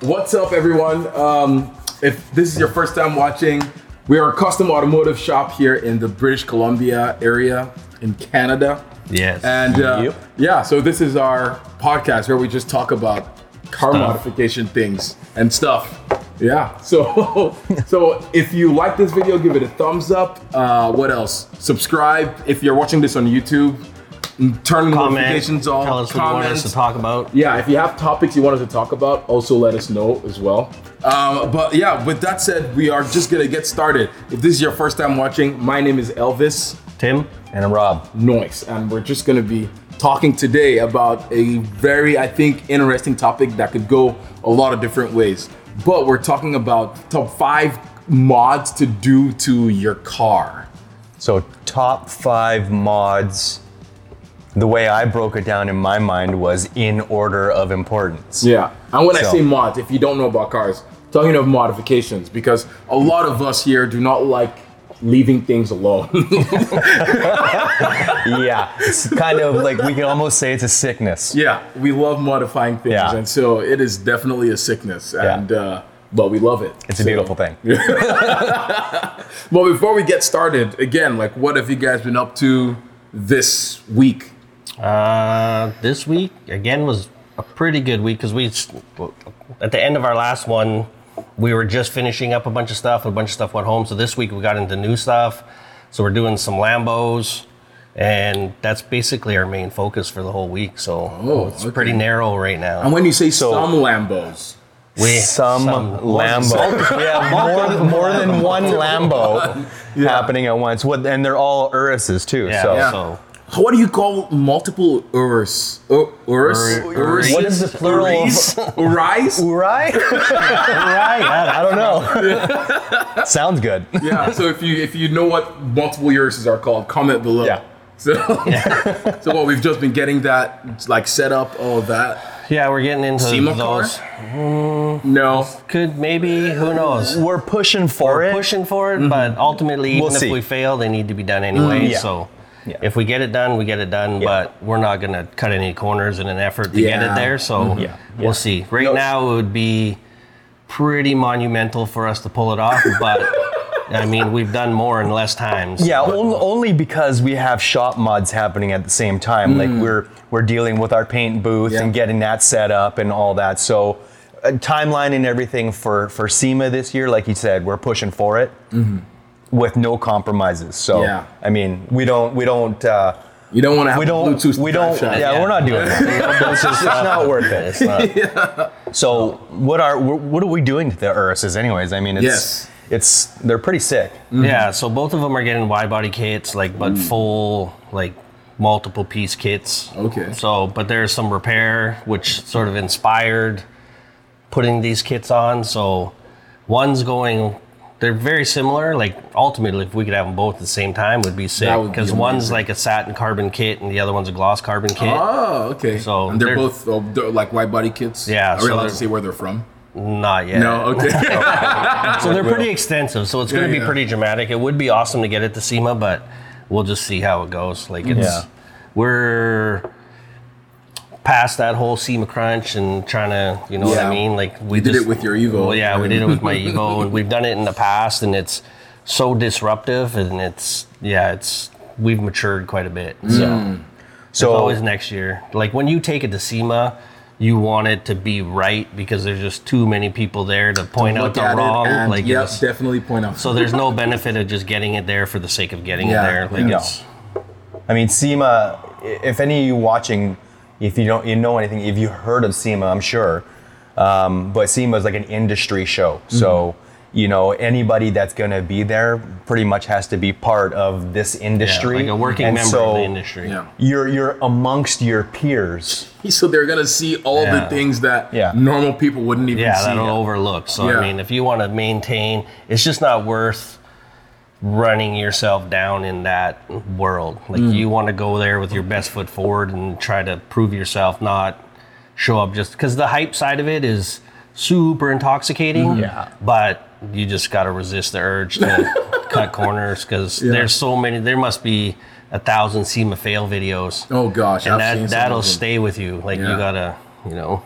What's up, everyone? Um, if this is your first time watching, we are a custom automotive shop here in the British Columbia area in Canada. Yes. And uh, Yep. yeah, so this is our podcast where we just talk about car modification things and stuff. Yeah. So, so if you like this video, give it a thumbs up. Uh, what else? Subscribe if you're watching this on YouTube. Turn comment, notifications on. tell us what you want us comments. to talk about. Yeah, if you have topics you want us to talk about, also let us know as well. Um, but yeah, with that said, we are just gonna get started. If this is your first time watching, my name is Elvis Tim? And I'm Rob. Noyce, and we're just gonna be talking today about a very, I think, interesting topic that could go a lot of different ways. But we're talking about top five mods to do to your car. So, top five mods. The way I broke it down in my mind was in order of importance. Yeah. And when I say mods, if you don't know about cars, talking of modifications, because a lot of us here do not like leaving things alone. Yeah, it's kind of like we can almost say it's a sickness. yeah, we love modifying things, Yeah. and so it is definitely a sickness, and uh, but we love it. It's a beautiful thing. Well, before we get started, again, like, what have you guys been up to this week? Uh, this week, again, was a pretty good week because we, at the end of our last one, we were just finishing up a bunch of stuff. A bunch of stuff went home. So this week we got into new stuff. So we're doing some Lambos. And that's basically our main focus for the whole week. So Oh, it's okay. pretty narrow right now. And when you say So- some Lambos, We, Some, Lambo. yeah, more, than- more than one Lambo happening at once. What, and they're all Uruses too. Yeah, so. Yeah. so what do you call multiple Urs? Ur- Urs? Ur- Urs? What is the plural of- Uris? Urais? Uri? right, yeah, I don't know. Sounds good. yeah. So if you if you know what multiple Uruses are called, comment below. Yeah. So, so what we've just been getting that like set up, all of that. yeah, we're getting into SEMA car? those. Mm, no. Could maybe, who knows? We're pushing for we're it. pushing for it, but mm-hmm. ultimately, even We'll if see. we fail, they need to be done anyway. Mm-hmm. yeah. So Yeah. if we get it done, we get it done, but we're not going to cut any corners in an effort to get it there. So mm-hmm. Yeah. we'll Yeah. see. Right No. now, it would be pretty monumental for us to pull it off, but I mean, we've done more in less times. Yeah, But- only, only because we have shop mods happening at the same time. Like mm. we're we're dealing with our paint booth Yeah. and getting that set up and all that. So uh, timeline and everything for for SEMA this year, like you said, we're pushing for it mm-hmm. With no compromises. So Yeah. I mean, we don't we don't uh, You don't want to have we a don't Bluetooth we don't shaft. yeah, Yeah. we're not doing that. it's, just, it's not worth it. It's not- So what are what are we doing to the Uruses anyways? I mean, it's Yes. it's they're pretty sick. Yeah, so both of them are getting wide body kits, like but full like multiple piece kits. Okay. So, but there's some repair which sort of inspired putting these kits on. So, one's going. They're very similar. Like ultimately, if we could have them both at the same time, would be sick. That be Because one's like a satin carbon kit, and the other one's a gloss carbon kit. Oh, okay. So and they're, they're- both oh, they're like wide body kits. Yeah, Are we so allowed to they're- say where they're from? Not yet. No. Okay. So they're pretty extensive. So it's going to Yeah, be yeah. pretty dramatic. It would be awesome to get it to SEMA, but we'll just see how it goes. Like it's Yeah. we're past that whole SEMA crunch and trying to, you know what I mean? Like we You did just- it with your Evo. Well, yeah, we did it with my Evo, and we've done it in the past, and it's so disruptive, and it's yeah, it's we've matured quite a bit. So Mm. so So always next year. Like when you take it to SEMA. You want it to be right because there's just too many people there to point out the wrong. and like yeah, it's- definitely point out. so there's no benefit of just getting it there for the sake of getting Yeah, it there. Like yeah. it's, I mean, SEMA. If any of you watching, if you don't, you know anything, if you heard of SEMA, I'm sure. Um, but SEMA is like an industry show, so you know anybody that's going to be there pretty much has to be part of this yeah, industry, like a working And member so of the industry. yeah. You're you're amongst your peers. So they're gonna see all the things that Yeah. normal people wouldn't even Yeah, see. that'll overlook. So Yeah. I mean, if you want to maintain, it's just not worth running yourself down in that world. Like Mm. you want to go there with your best foot forward and try to prove yourself, not show up just because the hype side of it is super intoxicating. Yeah. But you just got to resist the urge to cut corners because Yeah. there's so many. There must be a thousand SEMA fail videos. Oh gosh, and I've that some that'll stay with you. Like Yeah. you gotta, you know.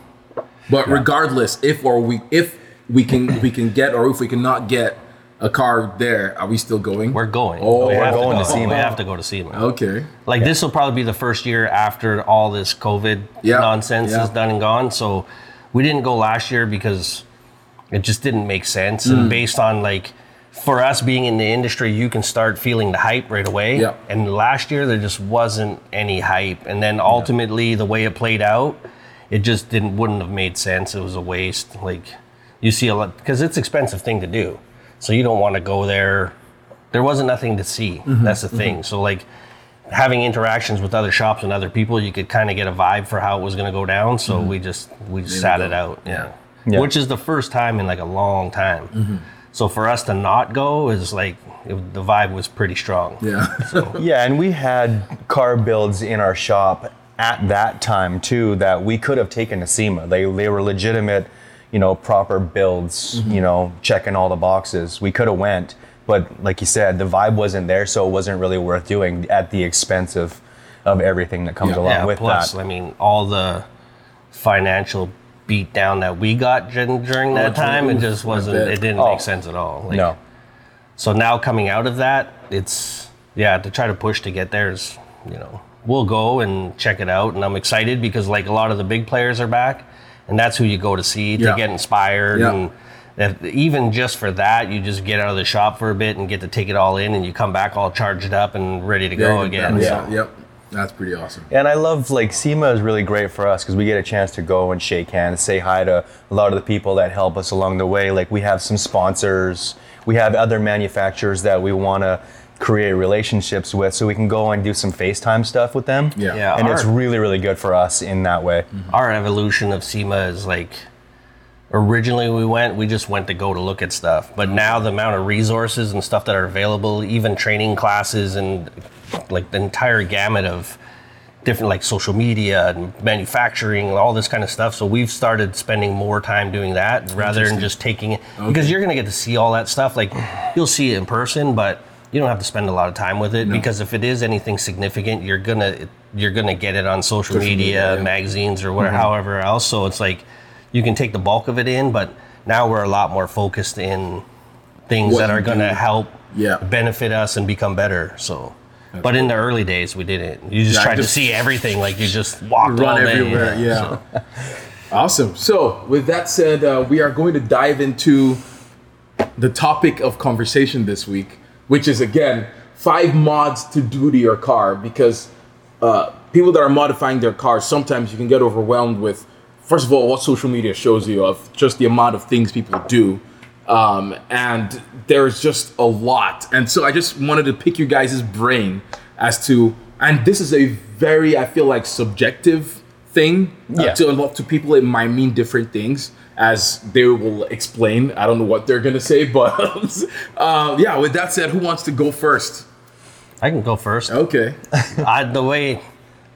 But regardless, if or we if we can we can get or if we cannot get a car there, are we still going? We're going. Oh, we we're going to go. SEMA. We have to go to SEMA. Okay. Like this will probably be the first year after all this COVID Yeah, nonsense yeah. is done and gone. So we didn't go last year because it just didn't make sense. Mm. And based on like for us being in the industry, you can start feeling the hype right away. Yeah. And last year there just wasn't any hype. And then ultimately the way it played out, it just didn't wouldn't have made sense. It was a waste. Like you see a lot because it's an expensive thing to do. So you don't want to go there. There wasn't nothing to see. Mm-hmm. That's the mm-hmm. thing. So like having interactions with other shops and other people, you could kind of get a vibe for how it was going to go down. So mm-hmm. we just we just sat it out. Yeah. Yeah. Which is the first time in like a long time. Mm-hmm. So for us to not go is like it, the vibe was pretty strong. Yeah. Yeah, and we had car builds in our shop at that time too that we could have taken to SEMA. They they were legitimate, you know, proper builds. Mm-hmm. You know, checking all the boxes. We could have went, but like you said, the vibe wasn't there, so it wasn't really worth doing at the expense of of everything that comes Yeah. along Yeah, with plus, that. I mean, all the financial beat down that we got during that Oh, time, it just wasn't. It didn't Oh. make sense at all. Like, no, So now coming out of that, it's yeah to try to push to get there is you know we'll go and check it out, and I'm excited because like a lot of the big players are back, and that's who you go to see to Yeah. get inspired Yeah. and. If, even just for that, you just get out of the shop for a bit and get to take it all in, and you come back all charged up and ready to go again. Yeah. So- Yep. That's pretty awesome. And I love like SEMA is really great for us because we get a chance to go and shake hands, say hi to a lot of the people that help us along the way. Like we have some sponsors, we have other manufacturers that we want to create relationships with, so we can go and do some FaceTime stuff with them. Yeah. Yeah. and it's really really good for us in that way. Mm-hmm. our evolution of SEMA is like originally we went we just went to go to look at stuff but now the amount of resources and stuff that are available even training classes and like the entire gamut of different like social media and manufacturing and all this kind of stuff so we've started spending more time doing that rather than just taking it because you're going to get to see all that stuff like you'll see it in person but you don't have to spend a lot of time with it because if it is anything significant you're gonna you're gonna get it on social, Social media, media, yeah. Mm-hmm. magazines or whatever however else so it's like you can take the bulk of it in but now we're a lot more focused in things What that are to do. help Yeah. benefit us and become better so but in the early days we didn't you just Yeah, tried just- to see everything like you just walked all Run day. everywhere. Yeah. awesome. So, with that said, uh, we are going to dive into the topic of conversation this week, which is again five mods to do to your car because uh, people that are modifying their cars sometimes you can get overwhelmed with first of all what social media shows you of just the amount of things people do um, and there's just a lot and so i just wanted to pick you guys' brain as to and this is a very i feel like subjective thing uh, Yeah. to a lot to people it might mean different things as they will explain i don't know what they're gonna say but uh, yeah with that said who wants to go first i can go first okay I, the way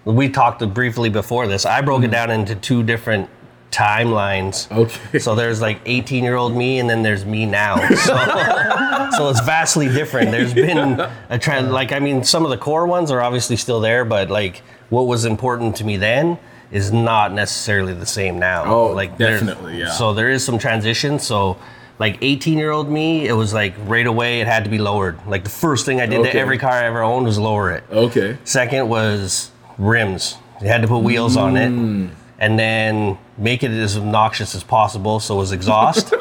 we talked briefly before this, I broke it down into two different timelines. Mm-hmm. Okay. So there's like 18 year old me, and then there's me now. So, so it's vastly different. There's been a trend. Like I mean, some of the core ones are obviously still there, but like what was important to me then is not necessarily the same now. Oh, like definitely, yeah. So there is some transition. So. Like 18 year old me, it was like right away it had to be lowered. Like the first thing I did to every car I ever owned was lower it. okay Second was rims. You had to put wheels on it. Mm. And then make it as obnoxious as possible. So it was exhaust.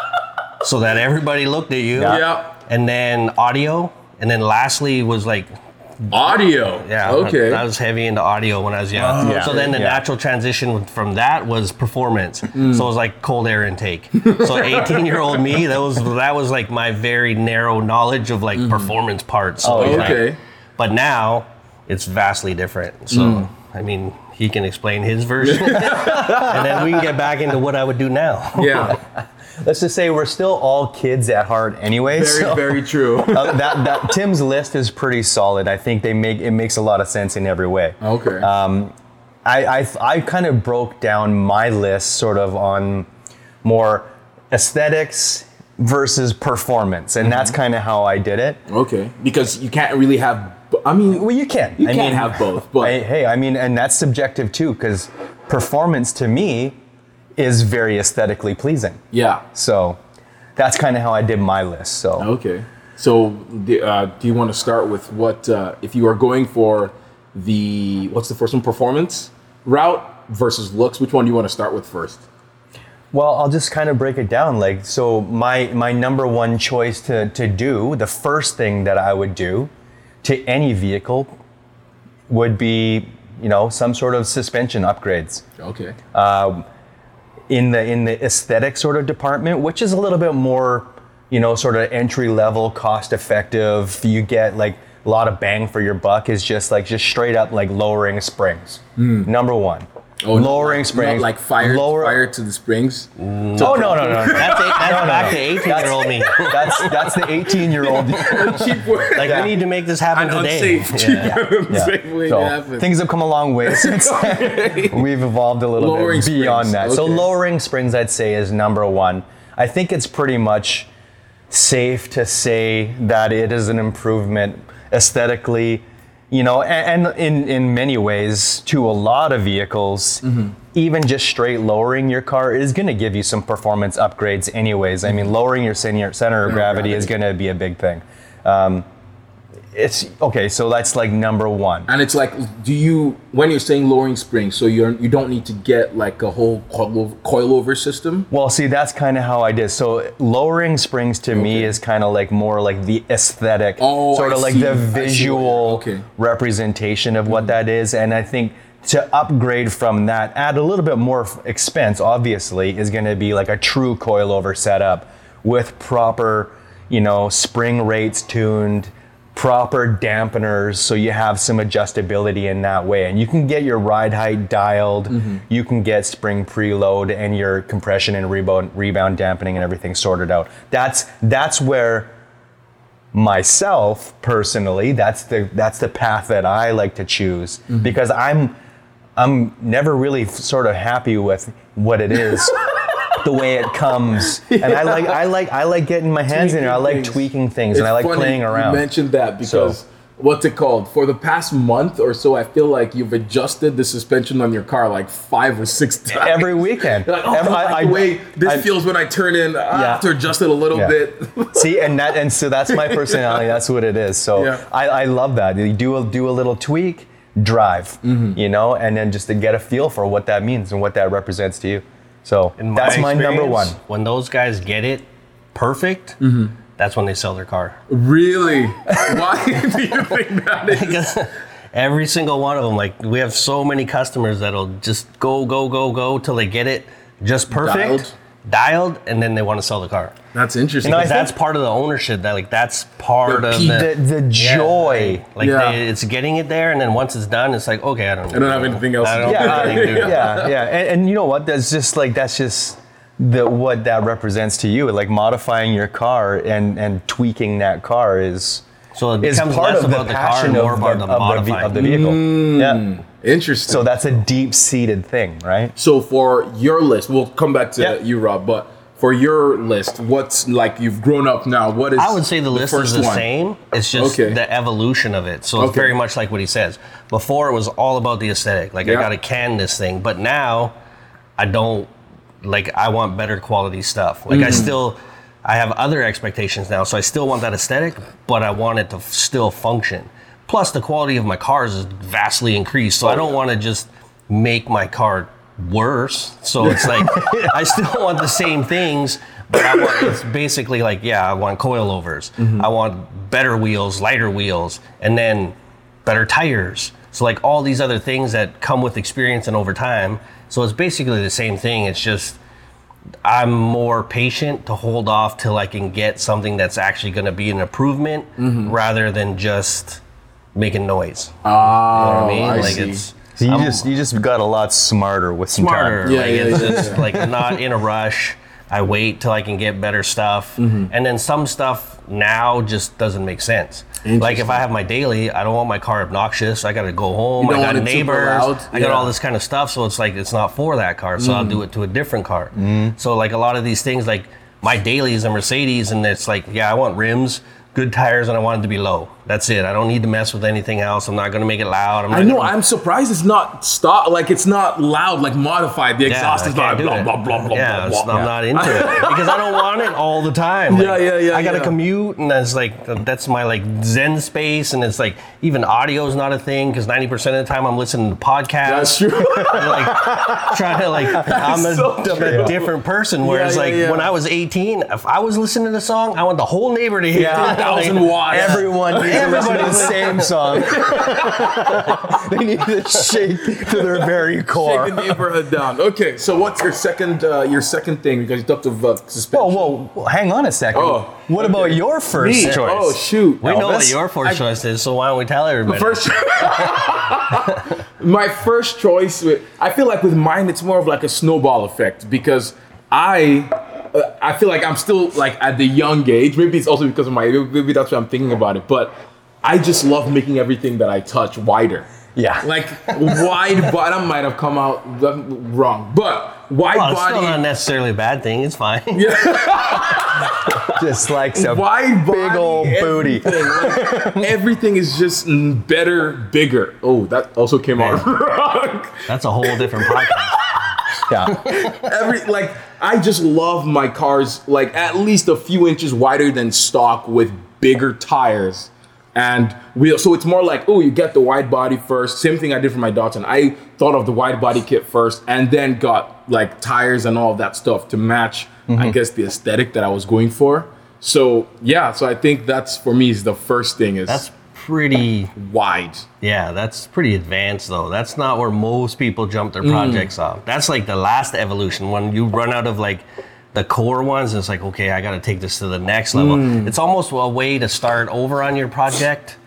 so that everybody looked at you. yeah And then audio. And then lastly was like, audio yeah, okay I was heavy into audio when I was young. Yeah. So then the Yeah. natural transition from that was performance. Mm. So it was like cold air intake. so 18 year old me, that was that was like my very narrow knowledge of like performance parts. Oh, it was yeah. like- okay but now it's vastly different. So Mm. I mean, he can explain his version, and then we can get back into what I would do now. yeah Let's just say we're still all kids at heart anyway. very so- very true Uh, that, that Tim's list is pretty solid. I think they make it makes a lot of sense in every way. okay Um, I, I, I kind of broke down my list sort of on more aesthetics versus performance, and that's kind of how I did it. okay because you can't really have i mean Well, you can. you I can't mean, have both but I- hey, I mean, and that's subjective too, because performance to me is very aesthetically pleasing. Yeah. So that's kind of how I did my list. So Okay. So, uh, do you want to start with what uh, if you are going for the what's the first one performance route versus looks? Which one do you want to start with first? Well, I'll just kind of break it down. Like, so my my number one choice to to do, the first thing that I would do to any vehicle would be, you know, some sort of suspension upgrades Okay. Um, in the in the aesthetic sort of department, which is a little bit more, you know, sort of entry level, cost effective. You get like a lot of bang for your buck. Is just like just straight up like lowering springs. Hmm. Number one. Oh, lowering like, springs, not like fire, lower- fire to the springs. Mm. Oh no no no! no. That's, eight, that's back to 18 year old me. That's that's the 18 year old. cheap way. Like, we need to make this happen an today. unsafe, cheap, Yeah. unsafe way So to happen. things have come a long way since then. we've evolved a little Lowering bit beyond springs, that. So lowering springs, I'd say, is number one. I think it's pretty much safe to say that it is an improvement aesthetically, you know, and, and in in many ways to a lot of vehicles. Mm-hmm. Even just straight lowering your car is going to give you some performance upgrades, anyways. I mean, lowering your center, center of gravity is going to be a big thing. Um, it's okay, so that's like number one. And it's like, do you when you're saying lowering springs, so you're you don't need to get like a whole coil, coilover system. Well, see, that's kind of how I did. So lowering springs to me is kind of like more like the aesthetic, Oh, sort of like the I see what you're- visual okay. representation of what mm. that is. And I think to upgrade from that, add a little bit more expense, obviously, is going to be like a true coilover setup with proper, you know, spring rates tuned. Proper dampeners, so you have some adjustability in that way, and you can get your ride height dialed. Mm-hmm. You can get spring preload and your compression and rebound, rebound dampening and everything sorted out. That's that's where myself personally that's the that's the path that I like to choose Mm-hmm. because I'm I'm never really sort of happy with what it is the way it comes and I like I like I like getting my hands in there I like Things. tweaking things and I like playing around You mentioned that because what's it called? For the past month or so, I feel like you've adjusted the suspension on your car like five or six times. every weekend like, oh, Every- I like the way this I- feels when I turn in. I Yeah. have to adjust it a little Yeah. bit. See, and that and so that's my personality. That's what it is. So Yeah. I, I love that. You do a, do a little tweak, drive, Mm-hmm. you know, and then just to get a feel for what that means and what that represents to you. So my that's my number one. When those guys get it perfect, Mm-hmm. that's when they sell their car. really? Why do you think that is? Because every single one of them, like we have so many customers that'll just go, go, go, go till they get it just perfect, Dialed? Dialed, and then they want to sell the car. That's interesting. You know, that's part of the ownership. That like that's part The of peak. the, The the Yeah, joy. Like Yeah. they, it's getting it there, and then once it's done, it's like okay, I don't. I don't have anything else I don't do. have Yeah, do. yeah, yeah. And, and you know what? That's just like that's just the what that represents to you. Like modifying your car and and tweaking that car is So it is becomes part less of the about the car passion and of, more about the, the of, the, of the vehicle. Mm. Yeah. Interesting. So that's a deep seated thing, right? So for your list, we'll come back to Yeah. you, Rob. But for your list, what's like you've grown up now? What is? I would say the list is the one? same. It's just Okay. the evolution of it. So it's very much like what he says. Before it was all about the aesthetic. Like I got to can this thing, but now I don't like. I want better quality stuff. Like Mm. I still, I have other expectations now. So I still want that aesthetic, but I want it to still function. Plus, the quality of my cars is vastly increased. So I oh, don't want to just make my car worse. So it's like I still want the same things, but I want it's basically like yeah, I want coilovers. Mm-hmm. I want better wheels, lighter wheels, and then better tires. So like all these other things that come with experience and over time. So it's basically the same thing. It's just I'm more patient to hold off till I can get something that's actually going to be an improvement mm-hmm. rather than just making noise. Oh, You know what I mean? I like see. it's So you I'm just you just got a lot smarter with some smarter. time. Yeah, like yeah, it's yeah, just yeah. like not in a rush. I wait till I can get better stuff, Mm-hmm. and then some stuff now just doesn't make sense. Like if I have my daily, I don't want my car obnoxious. I got to go home. I got want it neighbors. loud? I got all this kind of stuff. So it's like it's not for that car. So I'll do it to a different car. So like a lot of these things, like my daily is a Mercedes, and it's like yeah, I want rims, good tires and I want it to be low. That's it. I don't need to mess with anything else. I'm not going to make it loud. I know. gonna- I'm surprised it's not stop. Like it's not loud, like modified. The Yeah, exhaust I is not blah blah blah blah yeah, blah blah. I'm not into it because I don't want it all the time. Yeah, yeah, yeah, I got to yeah. commute, and that's like that's my like zen space, and it's like even audio is not a thing because 90 percent of the time I'm listening to podcasts. That's true. like trying to like I'm a, so I'm a different person. Whereas yeah, like yeah. when I was 18, if I was listening to a song, I want the whole neighbor to hear Yeah. It. 10,000 Like, watts. Everyone needs to to Everybody the same song. they need to shake to their very core. Shake the neighborhood down. Okay, so what's your second uh, your second thing? Because you talked of uh, suspension. Whoa, whoa, hang on a second. Oh, what about your first Me? choice? Oh shoot! We know what your first choice is, so why don't we tell everybody? First, my first choice. I feel like with mine, it's more of like a snowball effect because I, I feel like I'm still like at the young age. Maybe it's also because of my. Maybe that's why I'm thinking about it. But I just love making everything that I touch wider. Yeah. Like wide bottom might have come out wrong, but wide well, it's still not necessarily a bad thing. It's fine. Yeah. Just like some wide big body, old booty. Everything, like, everything is just better, bigger. Oh, that also came out wrong. That's a whole different podcast. Yeah. Every like, I just love my cars like at least a few inches wider than stock with bigger tires and wheel. So it's more like, oh, you get the wide body first. Same thing I did for my Datsun. I thought of the wide body kit first, and then got like tires and all of that stuff to match, I mm-hmm. guess, the aesthetic that I was going for. So yeah, so I think that's for me is the first thing is That's pretty. wide. Yeah, that's pretty advanced though. That's not where most people jump their mm. projects off. That's like the last evolution when you run out of like the core ones. It's like okay, I got to take this to the next level. Mm. It's almost a way to start over on your project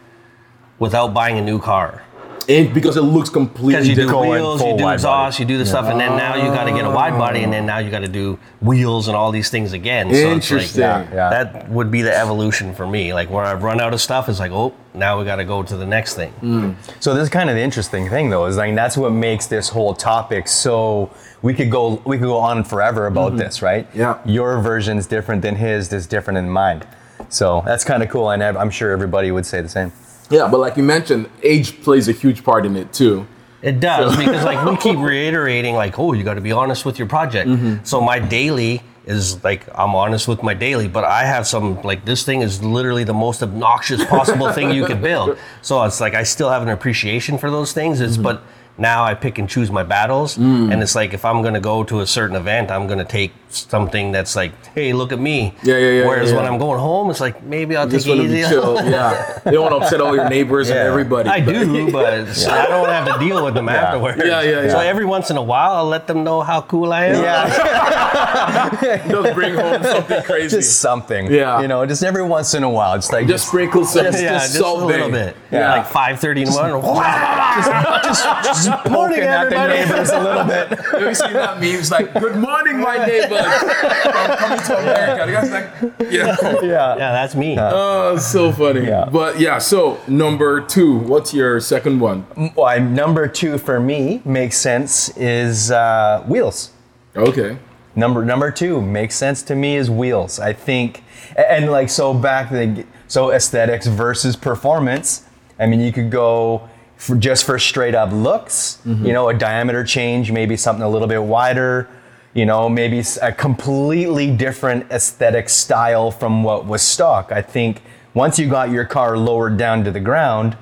without buying a new car. And because it looks completely Because you do different. Wheels, you do wide exhaust, you do the stuff, and then now you got to get a wide body, and then now you got to do wheels and all these things again. So it's like Interesting. Yeah, yeah. that would be the evolution for me. Like where I've run out of stuff, it's like, oh, now we got to go to the next thing. Mm. So this is kind of the interesting thing, though, is like that's what makes this whole topic so we could go we could go on forever about mm-hmm. this, right? Yeah. Your version's different than his, is different than mine. So that's kind of cool, and I'm I'm sure everybody would say the same. Yeah, but like you mentioned, age plays a huge part in it too. It does because like we keep reiterating like, oh, you got to be honest with your project. Mm-hmm. So my daily is like I'm honest with my daily, but I have some like this thing is literally the most obnoxious possible thing you could build. So it's like I still have an appreciation for those things. It's mm-hmm. but now I pick and choose my battles, mm. and it's like if I'm gonna go to a certain event, I'm gonna take something that's like, hey, look at me. Yeah, yeah, yeah, Whereas yeah, when. I'm going home, it's like maybe I'll Just take want it to be chill. Yeah, you don't want to upset all your neighbors and everybody. I but- do, but so I don't have to deal with them afterwards. Yeah, yeah, So yeah. every once in a while, I'll let them know how cool I am. Yeah, just bring home something crazy. Just something. Yeah. You know, just every once in a while, it's like just sprinkle some Just, yeah, just just a little bay. bit. Yeah. Like 5:30 in the morning. just poking at the neighbors a little bit. Have you seen that meme? It's like, "Good morning, my neighbors." I'm coming to America. The guy's like, "Yeah." Yeah. yeah, that's me. Oh, so funny. Yeah. But yeah, so number two, what's your second one? Well, number two for me makes sense is uh, wheels. Okay. Number number two makes sense to me is wheels. I think, and like so back the so aesthetics versus performance. I mean, you could go for just for straight up looks. Mm-hmm. You know, a diameter change, maybe something a little bit wider. You know, maybe a completely different aesthetic style from what was stock. I think once you got your car lowered down to the ground,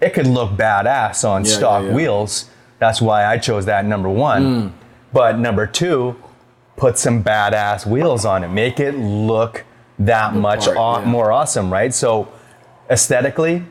it could look badass on Yeah, stock yeah, yeah. wheels. That's why I chose that number one. Mm. But number two, put some badass wheels on it. Make it look that much part, aw- more awesome, right? So aesthetically,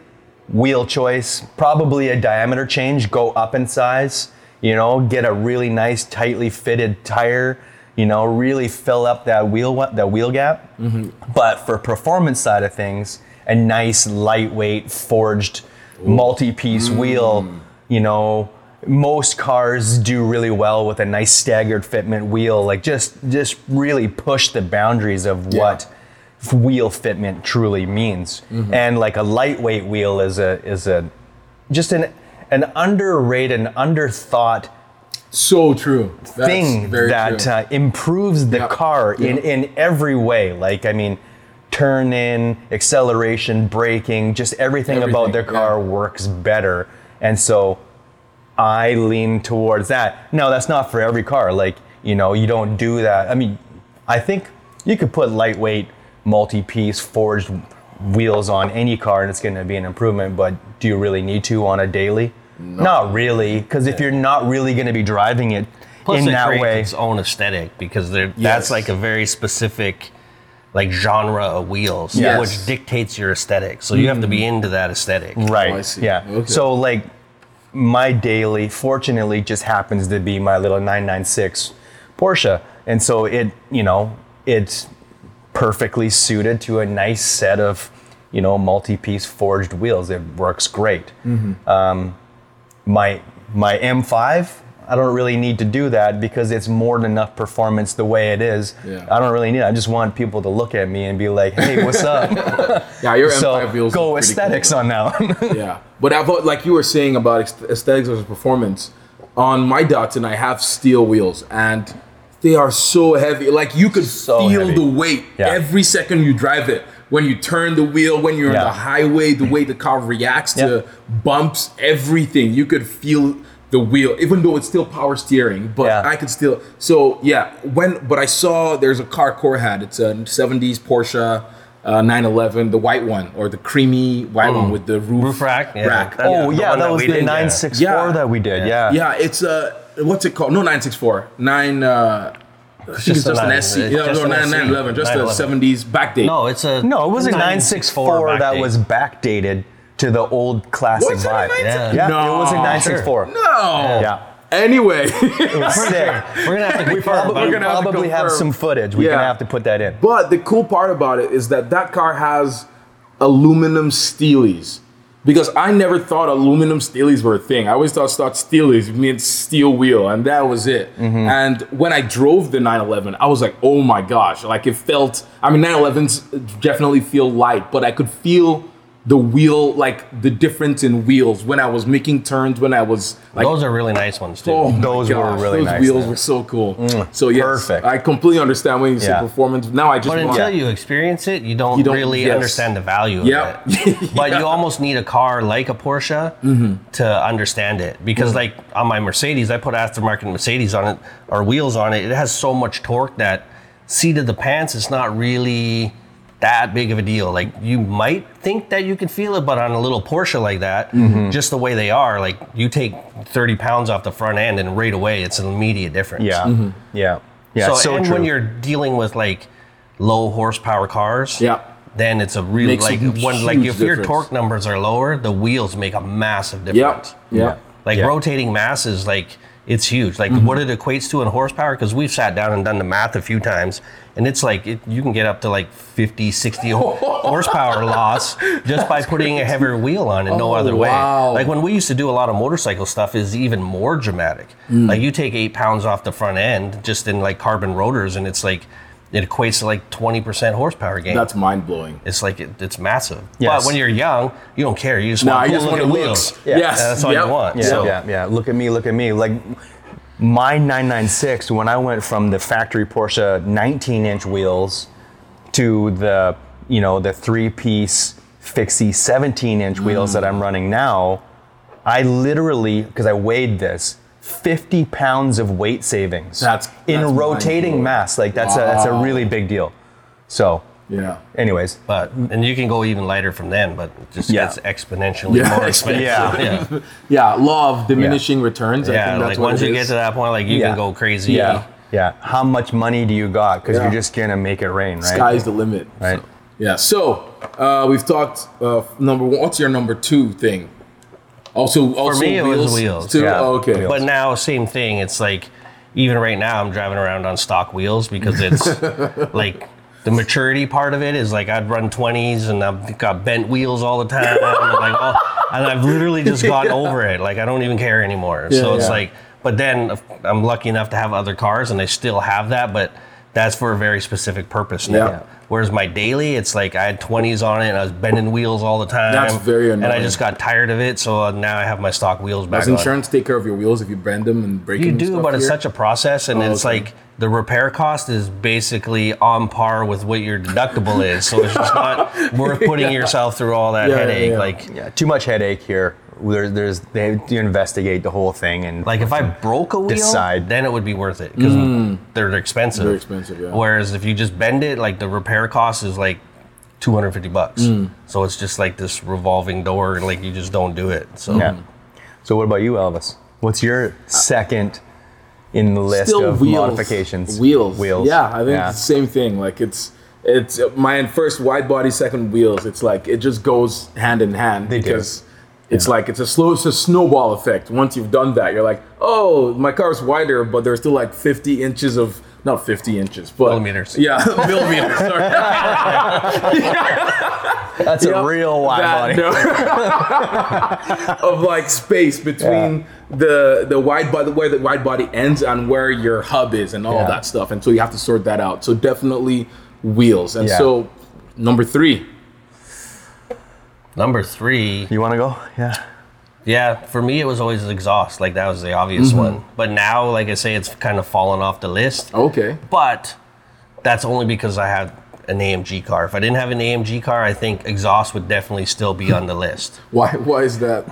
wheel choice, probably a diameter change, go up in size, you know, get a really nice tightly fitted tire, you know, really fill up that wheel that wheel gap. Mm-hmm. But for performance side of things, a nice lightweight forged multi-piece wheel, mm. you know, most cars do really well with a nice staggered fitment wheel, like just just really push the boundaries of what f- wheel fitment truly means. And like a lightweight wheel is a is a just an an underrated, an underthought So true. That's thing very that true. uh, improves the Yep. car in Yep. in every way. Like I mean, turn in, acceleration, braking, just everything, about Everything, their car yeah. works better. And so I lean towards that. Now, that's not for every car. Like, you know, you don't do that. I mean, I think you could put lightweight, multi piece, forged wheels on any car and it's going to be an improvement, but do you really need to on a daily? no. Not really, because if you're not really going to be driving it Plus, in it that way, its own aesthetic because Yes. that's like a very specific like genre of wheels, Yes. which dictates your aesthetic. So you have to be mm. into that aesthetic. Right. Oh. Yeah. Okay. So like my daily fortunately just happens to be my little 996 Porsche. And so it, you know, it's perfectly suited to a nice set of, you know, multi-piece forged wheels. It works great. Mm-hmm. Um, my my M5 I don't really need to do that because it's more than enough performance the way it is. Yeah. I don't really need it. I just want people to look at me and be like, "Hey, what's up?" Yeah, your so M5 wheels. go aesthetics cool. on now. yeah, but I thought like you were saying about aesthetics versus performance. On my Datsun, I have steel wheels, and they are so heavy. Like you could So feel heavy. the weight Yeah. every second you drive it. When you turn the wheel, when you're Yeah. on the highway, the way the car reacts to bumps, everything you could feel the wheel, even though it's still power steering. But Yeah. I could still. So yeah, when but I saw there's a car Core had. It's a '70s Porsche. Uh, 911, the white one or the creamy white one with the roof, Roof rack, yeah. rack. That- Oh the yeah, one that that was the 964 Yeah. that we did. Yeah. Yeah, it's a what's it called? No, 964. Nine. Uh, I think it's just a just an nine- SC. it's Yeah, just no, an 9, 911. Just a 911. 70s backdate. No, it's a No, it was a 964 that backdate. was backdated to the old classic Was vibe. 964? Yeah, No. it was a 964. No. Yeah. Anyway, It was sick. We're gonna have to confirm. Probably, but- we gonna have to probably have some footage. We're Yeah. gonna have to put that in. but the cool part about it is that that car has aluminum steelies. Because I never thought aluminum steelies were a thing. I always thought, thought steelies meant steel wheel, and that was it. Mm-hmm. And when I drove the 911, I was like, oh my gosh. Like it felt, I mean, 911s definitely feel light, but I could feel the wheel, like the difference in wheels when I was making turns, when I was like, Those are really nice ones too. Oh Those were really those nice, Those wheels were so cool. so yes, perfect. I completely understand when you say Yeah. performance. Now I just But want until you experience it, you don't, You don't- really yes. understand the value of Yep. it. But you almost need a car like a Porsche Mm-hmm. to understand it. Because like on my Mercedes, I put aftermarket Mercedes on it or wheels on it. It has so much torque that seat of the pants is not really that big of a deal. Like you might think that you can feel it, but on a little Porsche like that, Mm-hmm. just the way they are, like you take 30 pounds off the front end and right away it's an immediate difference. Yeah. Mm-hmm. Yeah. Yeah. So, so and true. when you're dealing with like low horsepower cars, Yeah. then it's a really Makes a like when like huge if your torque numbers are lower, the wheels make a massive Yep. difference. yeah. Like Yeah. rotating masses, like it's huge. Like Mm-hmm. what it equates to in horsepower, because we've sat down and done the math a few times, and it's like it, you can get up to like 50, 60 horsepower loss just by putting a heavier wheel on and no Oh, other way. Like when we used to do a lot of motorcycle stuff, is even more dramatic. Mm. Like you take eight pounds off the front end just in like carbon rotors, and it's like it equates to like 20% horsepower gain. That's mind blowing. It's like it, it's massive. Yes. But when you're young, you don't care. You just No, want I cool just want looking wheels. Yeah. Yes, That's all Yep. you want. Yeah, So- yeah, yeah. Look at me, look at me. Like my 996, when I went from the factory Porsche 19 inch wheels to the, you know, the three piece Fikse 17 inch wheels that I'm mm. running now, I literally, because I weighed this, 50 pounds of weight savings That's- in that's rotating mass. Like that's a that's a really big deal. So, Yeah. anyways, But and you can go even lighter from then, but it just Yeah. gets exponentially Yeah. more expensive. Yeah. yeah. Yeah. Law of diminishing returns. I Yeah, think that's like what once it you get is. to that point, like you Yeah. can go crazy. Yeah. yeah, how much money do you got? Because Yeah. you're just gonna make it rain, right? Sky's the limit. Right. So, yeah. So uh, we've talked. Uh, number one. What's your number two thing? Also, also me, it was wheels wheels. Too? Yeah, Oh, okay. wheels. But now, same thing. It's like even right now, I'm driving around on stock wheels because it's like the maturity part of it is like I'd run 20s and I've got bent wheels all the time, and like, oh, and I've literally just gotten over it. Like I don't even care anymore. so it's yeah. like, but then I'm lucky enough to have other cars and I still have that, but that's for a very specific purpose now. Yeah. Whereas my daily, it's like I had 20s on it and I was bending wheels all the time. That's very And I just got tired of it, so uh, now I have my stock wheels back Does on. insurance take care of your wheels if you bend them and break them? You do, but it's such a process, and Oh, it's okay. like the repair cost is basically on par with what your deductible is. So it's just not worth putting yourself through all that Yeah, yeah, headache. yeah. Like, Yeah, too much headache here. There, there's they have to investigate the whole thing and like if I broke a wheel, Decide. then it would be worth it because hmm. they're expensive. They're expensive, yeah. Whereas if you just bend it, like the repair cost is like 250 bucks. Hmm. So it's just like this revolving door, and like you just don't do it. So yeah. So what about you, Elvis? What's your second in the list Still of wheels. modifications? Wheels. Wheels. Yeah, I think it's the same thing. Like it's it's my first wide body, second wheels. It's like it just goes hand in hand They do. because it's like it's a slow, it's a snowball effect. Once you've done that, you're like, oh, my car's wider, but there's still like 50 inches of not 50 inches, but Millimeters. Yeah, millimeters. Sorry. That's a real wide that- body. no. of like space between the the wide body where the wide body ends and where your hub is and all Yeah. that stuff and so you have to sort that out so definitely wheels and Yeah. so number three number three, You want to go? Yeah. Yeah, for me it was always exhaust. Like that was the obvious Mm-hmm. one. But now, like I say, it's kind of fallen off the list. okay But that's only because I had an AMG car. If I didn't have an AMG car, I think exhaust would definitely still be on the list. why why is that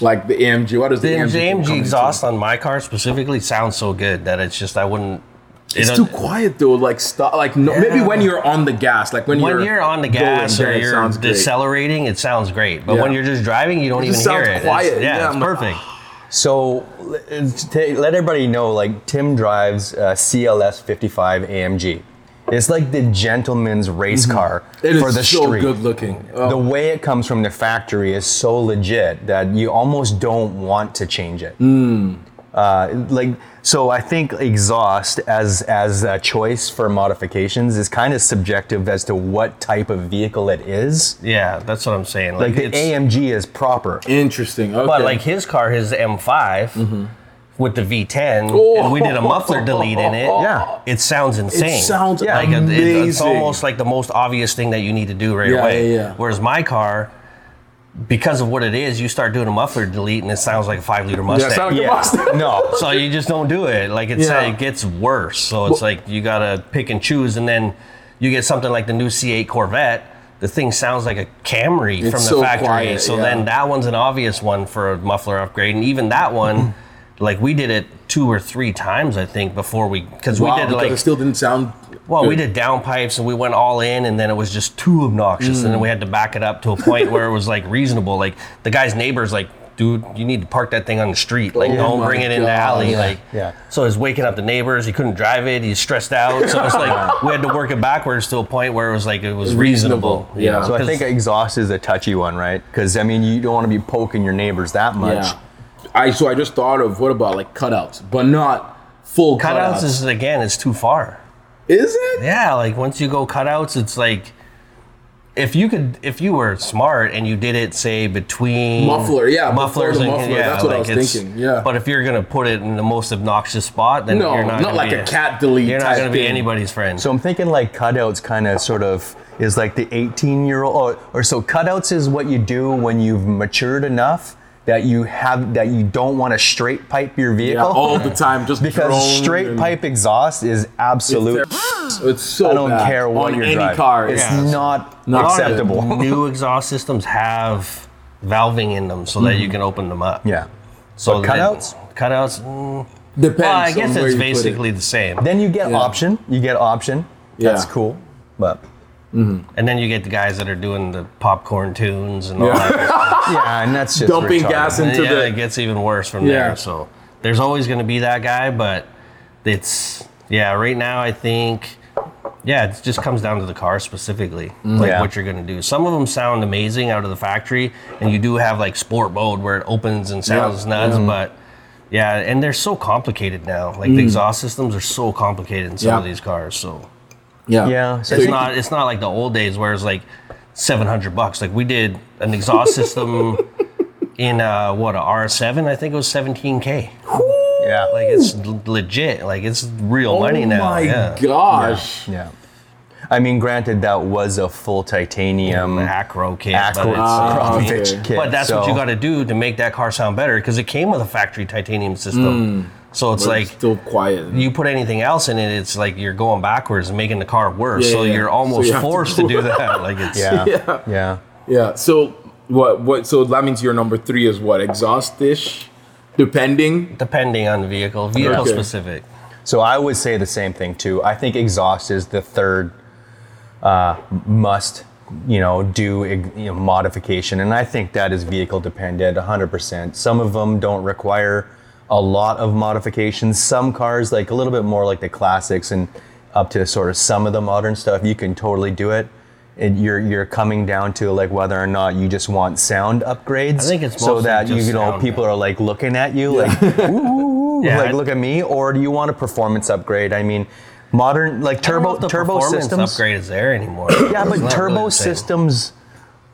like the AMG what does the, The AMG, AMG, come into? exhaust on my car specifically sounds so good that it's just I wouldn't. it's it- too quiet though like stop like no, maybe when you're on the gas like when, when you're you're on the gas then or you're sounds great. decelerating, it sounds great. But when you're just driving, you don't It even hear sounds it. It's- quiet. yeah, Yeah, it's I'm like, perfect. Ah. So let's let everybody know, like Tim drives a CLS 55 AMG. It's like the gentleman's race car Mm-hmm. it is for the so street. It is so good looking Oh. The way it comes from the factory is so legit that you almost don't want to change it. Hmm. Uh, like so, I think exhaust as as a choice for modifications is kind of subjective as to what type of vehicle it is. Yeah, that's what I'm saying. Like the it's- AMG is proper. interesting okay But like his car, his M5 Mm-hmm. With the V10, Oh. and we did a muffler delete in it. Yeah. It sounds insane. It sounds like it- it- it's almost like the most obvious thing that you need to do right Yeah, away. yeah, yeah. Whereas my car, because of what it is, you start doing a muffler delete and it sounds like a five liter Mustang. sound like a Yeah. Mustang. no. so you just don't do it. Like it's Yeah. it gets worse. So it's Well- like you gotta pick and choose, and then you get something like the new C8 Corvette. The thing sounds like a Camry from the so factory. quiet, so yeah. then that one's an obvious one for a muffler upgrade, and even that one. like we did it two or three times, I think, before we because wow, we did because like it still didn't sound well, we good. did downpipes and we went all in, and then it was just too obnoxious, and Mm. then we had to back it up to a point where it was like reasonable. Like the guy's neighbors, like, dude, you need to park that thing on the street. Like, Oh don't bring it in the alley. Yeah, Like, yeah. So he's waking up the neighbors. He couldn't drive it. He's stressed out. So it's like we had to work it backwards to a point where it was like it was reasonable. Reasonable, you yeah. know, So I think exhaust is a touchy one, right? Because I mean, you don't want to be poking your neighbors that much. Yeah. I so I just thought of what about like cutouts, but not full cutouts. cutouts is again, it's too far. is it? Yeah, like once you go cutouts, it's like if you could, if you were smart and you did it, say between Muffler, yeah, mufflers, before the and, muffler, yeah, that's what I like was thinking, yeah. but if you're gonna put it in the most obnoxious spot, then No, you're not, not like be a cat delete You're not gonna be anybody's friend. So I'm thinking like cutouts kind of sort of is like the 18 year old, or, or so cutouts is what you do when you've matured enough that you have that you don't want to straight pipe your Yeah, vehicle. all the time, just because straight pipe exhaust is absolute. It's so I don't bad. care what on you're any driving. car. It's yeah. not, Not acceptable. New exhaust systems have valving in them so that you can open them up. yeah. So But that- cutouts? cutouts. Mm, Depends. well, I guess it's you put it. basically the same. Then you get Yeah. option. You get option. That's cool. But Mm. And then you get the guys that are doing the popcorn tunes and all that. yeah, and that's just Dumping retarded. gas in- Into yeah, the- it gets even worse from Yeah. there. So there's always going to be that guy, but it's yeah. Right now, I think yeah, it just comes down to the car specifically, like Yeah. what you're going to do. Some of them sound amazing out of the factory, and you do have like sport mode where it opens and sounds Yeah. nuts, but. Yeah, and they're so complicated now. Like the exhaust systems are so complicated in some Mm. Yeah. of these cars. So Yeah. Yeah, so it's not it's not like the old days where it's like 700 bucks like we did an exhaust system in uh what a r7 i think it was 17k Yeah. like it's l- legit like it's real Oh money now Oh my yeah gosh. Yeah. I mean, granted, that was a full titanium the acro kit but, it's, Ah, I mean, okay. Kit. but that's what you got to do to make that car sound better because it came with a factory titanium system So it's But like still quiet. you put anything else in it, it's like you're going backwards and making the car worse. Yeah, so yeah. you're So almost you have to forced do to do that. Like it's Yeah. Yeah. Yeah. Yeah. So what? What? So that means your number three is what? Exhaust-ish, depending. depending on the vehicle, vehicle Okay. specific. So I would say the same thing too. I think exhaust is the third uh, must, you know, do ex- you know, modification, and I think that is vehicle dependent, 100%. Some of them don't require a lot of modifications. Some cars, like a little bit more like the classics, and up to sort of some of the modern stuff, you can totally do it. And you're you're coming down to like whether or not you just want sound upgrades. I think it's so that you, you know people are like looking at you like ooh, Yeah, like look at me, or do you want a performance upgrade? I mean, modern like I don't know turbo turbo systems. upgrade is there anymore. Yeah, but turbo really systems,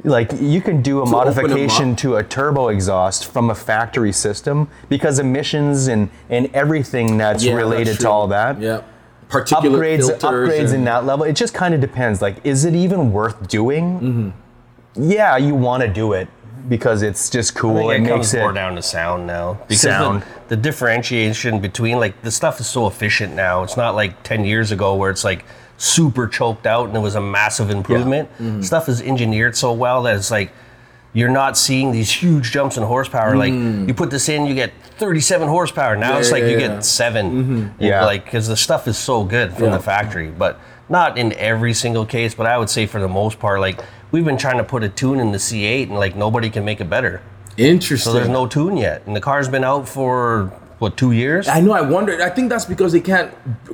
like you can do a open 'em modification up. to a turbo exhaust from a factory system because emissions and and everything that's Yeah, related that's to all that. Yeah. Particulate Upgrades, filters upgrades in that level. It just kind of depends. Like, is it even worth doing? Mm-hmm. Yeah, you want to do it because it's just cool. It it makes comes it. more down to sound now because Sound. The, the differentiation between like the stuff is so efficient now. It's not like ten years ago where it's like super choked out and it was a massive improvement. Mm-hmm. Stuff is engineered so well that it's like you're not seeing these huge jumps in horsepower. Like you put this in, you get 37 horsepower. Now Mm. Yeah, it's like yeah, you yeah. get 7 And, Yeah. like because the stuff is so good from Yeah. the factory, but not in every single case. But I would say for the most part, like we've been trying to put a tune in the C8 and like nobody can make it better. Interesting. So there's no tune yet, and the car's been out for what two years? I know. I wondered. I think that's because they can't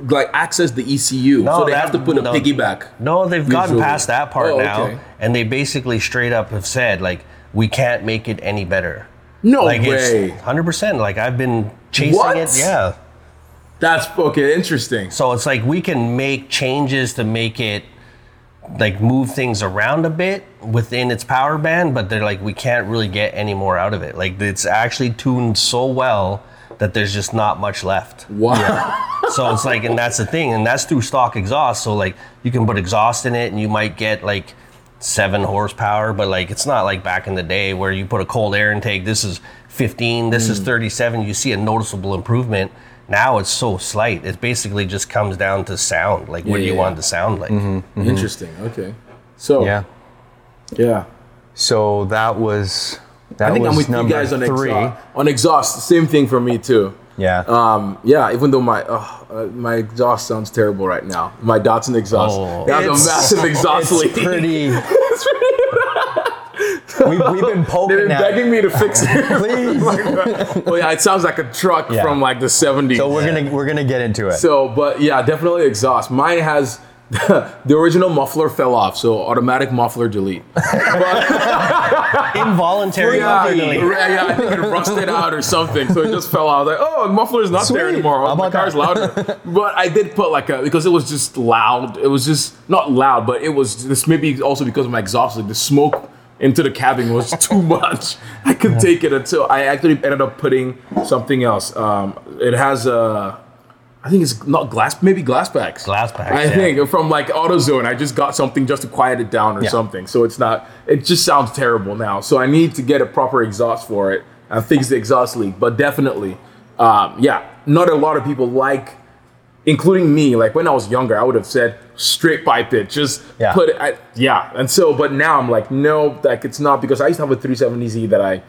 like access the ECU, No, so they that- have to put a no. piggyback. No, they've gotten Visually. past that part Oh, now, okay. and they basically straight up have said like we can't make it any better. No like way. it's hundred percent. Like I've been chasing What? it. Yeah. That's okay. Interesting. So it's like we can make changes to make it like move things around a bit within its power band, but they're like we can't really get any more out of it. Like it's actually tuned so well that there's just not much left. Wow. So it's like, and that's the thing, and that's through stock exhaust. So like, you can put exhaust in it, and you might get like seven horsepower, but like, it's not like back in the day where you put a cold air intake. This is 15, this Mm. is hmm. 37. You see a noticeable improvement. Now it's so slight. It basically just comes down to sound. Like, what do Yeah, you yeah. want to sound like? Mm-hmm, mm-hmm. Mm-hmm. Interesting. Okay. So yeah. yeah. So that was that I think I'm with you guys on three. exhaust. On exhaust, same thing for me too. Yeah. Um, yeah, even though my uh, uh, my exhaust sounds terrible right now. My Datsun exhaust. Oh. They a massive exhaust it's leak. pretty. It's pretty- we, we've been poking They've been begging me to fix it. Please. well, yeah, it sounds like a truck Yeah. from like the 70s. So we're gonna we're gonna get into it. So, but yeah, definitely exhaust. Mine has the original muffler fell off, so automatic muffler delete. Involuntary. yeah, delete. yeah, I think it rusted out or something, so it just fell out. Like, oh, the muffler's not there anymore. How My car's louder. but I did put like a because it was just loud. It was just not loud, but it was this maybe also because of my exhaust. Like the smoke into the cabin was too much. I couldn't take it until I actually ended up putting something else. Um, it has a. I think it's not glass, maybe glass packs. Glass packs, I yeah. think from like AutoZone. I just got something just to quiet it down or Yeah. something. So it's not. It just sounds terrible now. So I need to get a proper exhaust for it and fix the exhaust leak. But definitely, um, yeah, not a lot of people like, including me. Like when I was younger, I would have said straight pipe it, just Yeah. put it. I, yeah, and so but now I'm like no, like it's not because I used to have a 370Z that I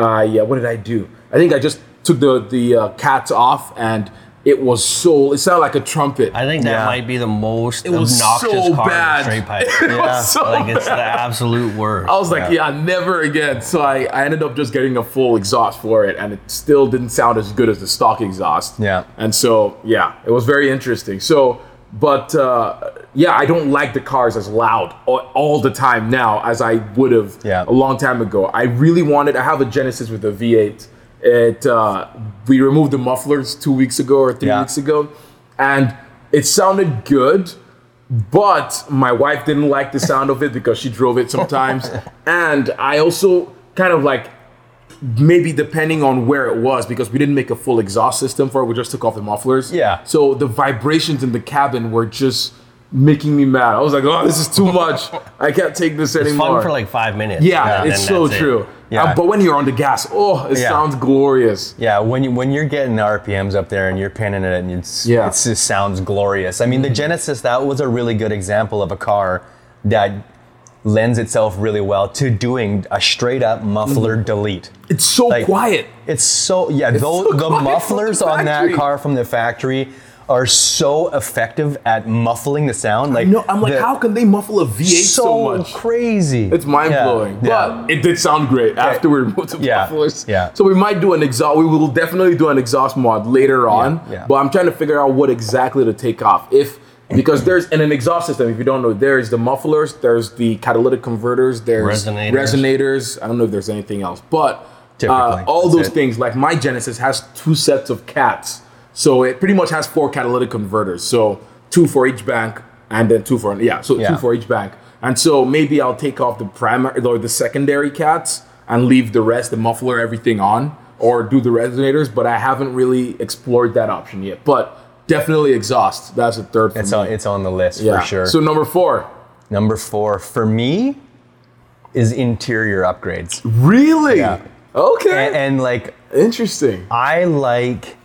uh, yeah, what did I do? I think I just took the the uh, cats off, and it was so. It sounded like a trumpet. I think that Yeah. might be the most it was obnoxious so car in bad. straight pipe. It Yeah. was so like it's the absolute worst. I was like, yeah. never again. So I, I ended up just getting a full exhaust for it, and it still didn't sound as good as the stock exhaust. Yeah. And so yeah, it was very interesting. So, but uh, yeah, I don't like the cars as loud all, all the time now as I would have Yeah. a long time ago. I really wanted. I have a Genesis with a V8. It uh, we removed the mufflers two weeks ago or three Yeah. weeks ago, and it sounded good. But my wife didn't like the sound of it because she drove it sometimes, and I also kind of like maybe depending on where it was because we didn't make a full exhaust system for it. We just took off the mufflers. Yeah. So the vibrations in the cabin were just making me mad. I was like, oh, this is too much. I can't take this It's anymore. It's fun for like five minutes. yeah, and it's so true it. Yeah. Uh, but when you're on the gas, oh, it Yeah. sounds glorious. Yeah, when you when you're getting the RPMs up there and you're pinning it, and it's Yeah. it's, it sounds glorious. I mean, the Genesis that was a really good example of a car that lends itself really well to doing a straight up muffler delete. It's so Like- quiet. It's so yeah, those so the mufflers on that car from the factory are so effective at muffling the sound. Like No, I'm like, the- how can they muffle a V8 so, so, much? crazy. It's mind blowing, Yeah. but it did sound great after we removed the Yeah. mufflers. Yeah. So we might do an exhaust. We will definitely do an exhaust mod later on. yeah. But I'm trying to figure out what exactly to take off. If because there's in an exhaust system, if you don't know, there's the mufflers, there's the catalytic converters, there's Resonators. resonators. I don't know if there's anything else, but uh, all that's those it. things. Like my Genesis has two sets of cats, so it pretty much has four catalytic converters. So two for each bank, and then two for yeah. So Yeah. two for each bank. And so maybe I'll take off the primary or the secondary cats and leave the rest, the muffler, everything on, or do the resonators. But I haven't really explored that option yet. But definitely exhaust. That's a third it's me. on it's on the list yeah. for sure. So number four. Number four for me is interior upgrades. Really? Yeah. Okay. And, and like Interesting. I like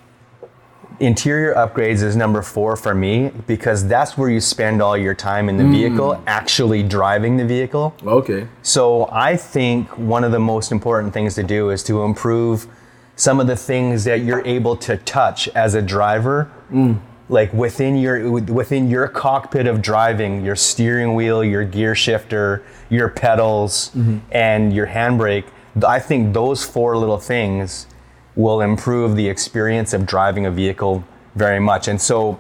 interior upgrades is number four for me because that's where you spend all your time in the hmm. vehicle actually driving the vehicle. Okay. So I think one of the most important things to do is to improve some of the things that you're able to touch as a driver. Hmm. Like within your within your cockpit of driving, your steering wheel, your gear shifter, your pedals, mm-hmm. and your handbrake. I think those four little things will improve the experience of driving a vehicle very much. And so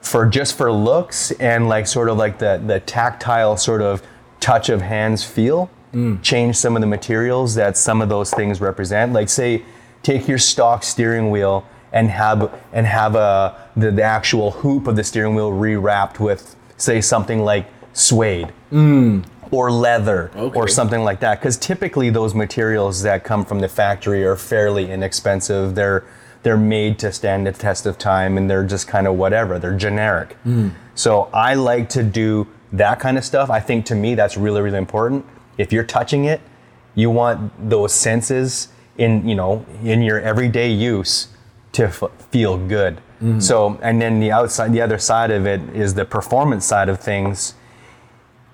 for just for looks and like sort of like the the tactile sort of touch of hands feel mm. change some of the materials that some of those things represent. Like say take your stock steering wheel and have and have a the, the actual hoop of the steering wheel rewrapped with say something like suede mm. Or leather or something like that. Because typically those materials that come from the factory are fairly inexpensive. They're they're made to stand the test of time and they're just kind of whatever. They're generic. Hmm. So i like to do that kind of stuff. I think to me that's really really important. If you're touching it you want those senses in you know in your everyday use to f- feel good. Hmm. So and then the outside the other side of it is the performance side of things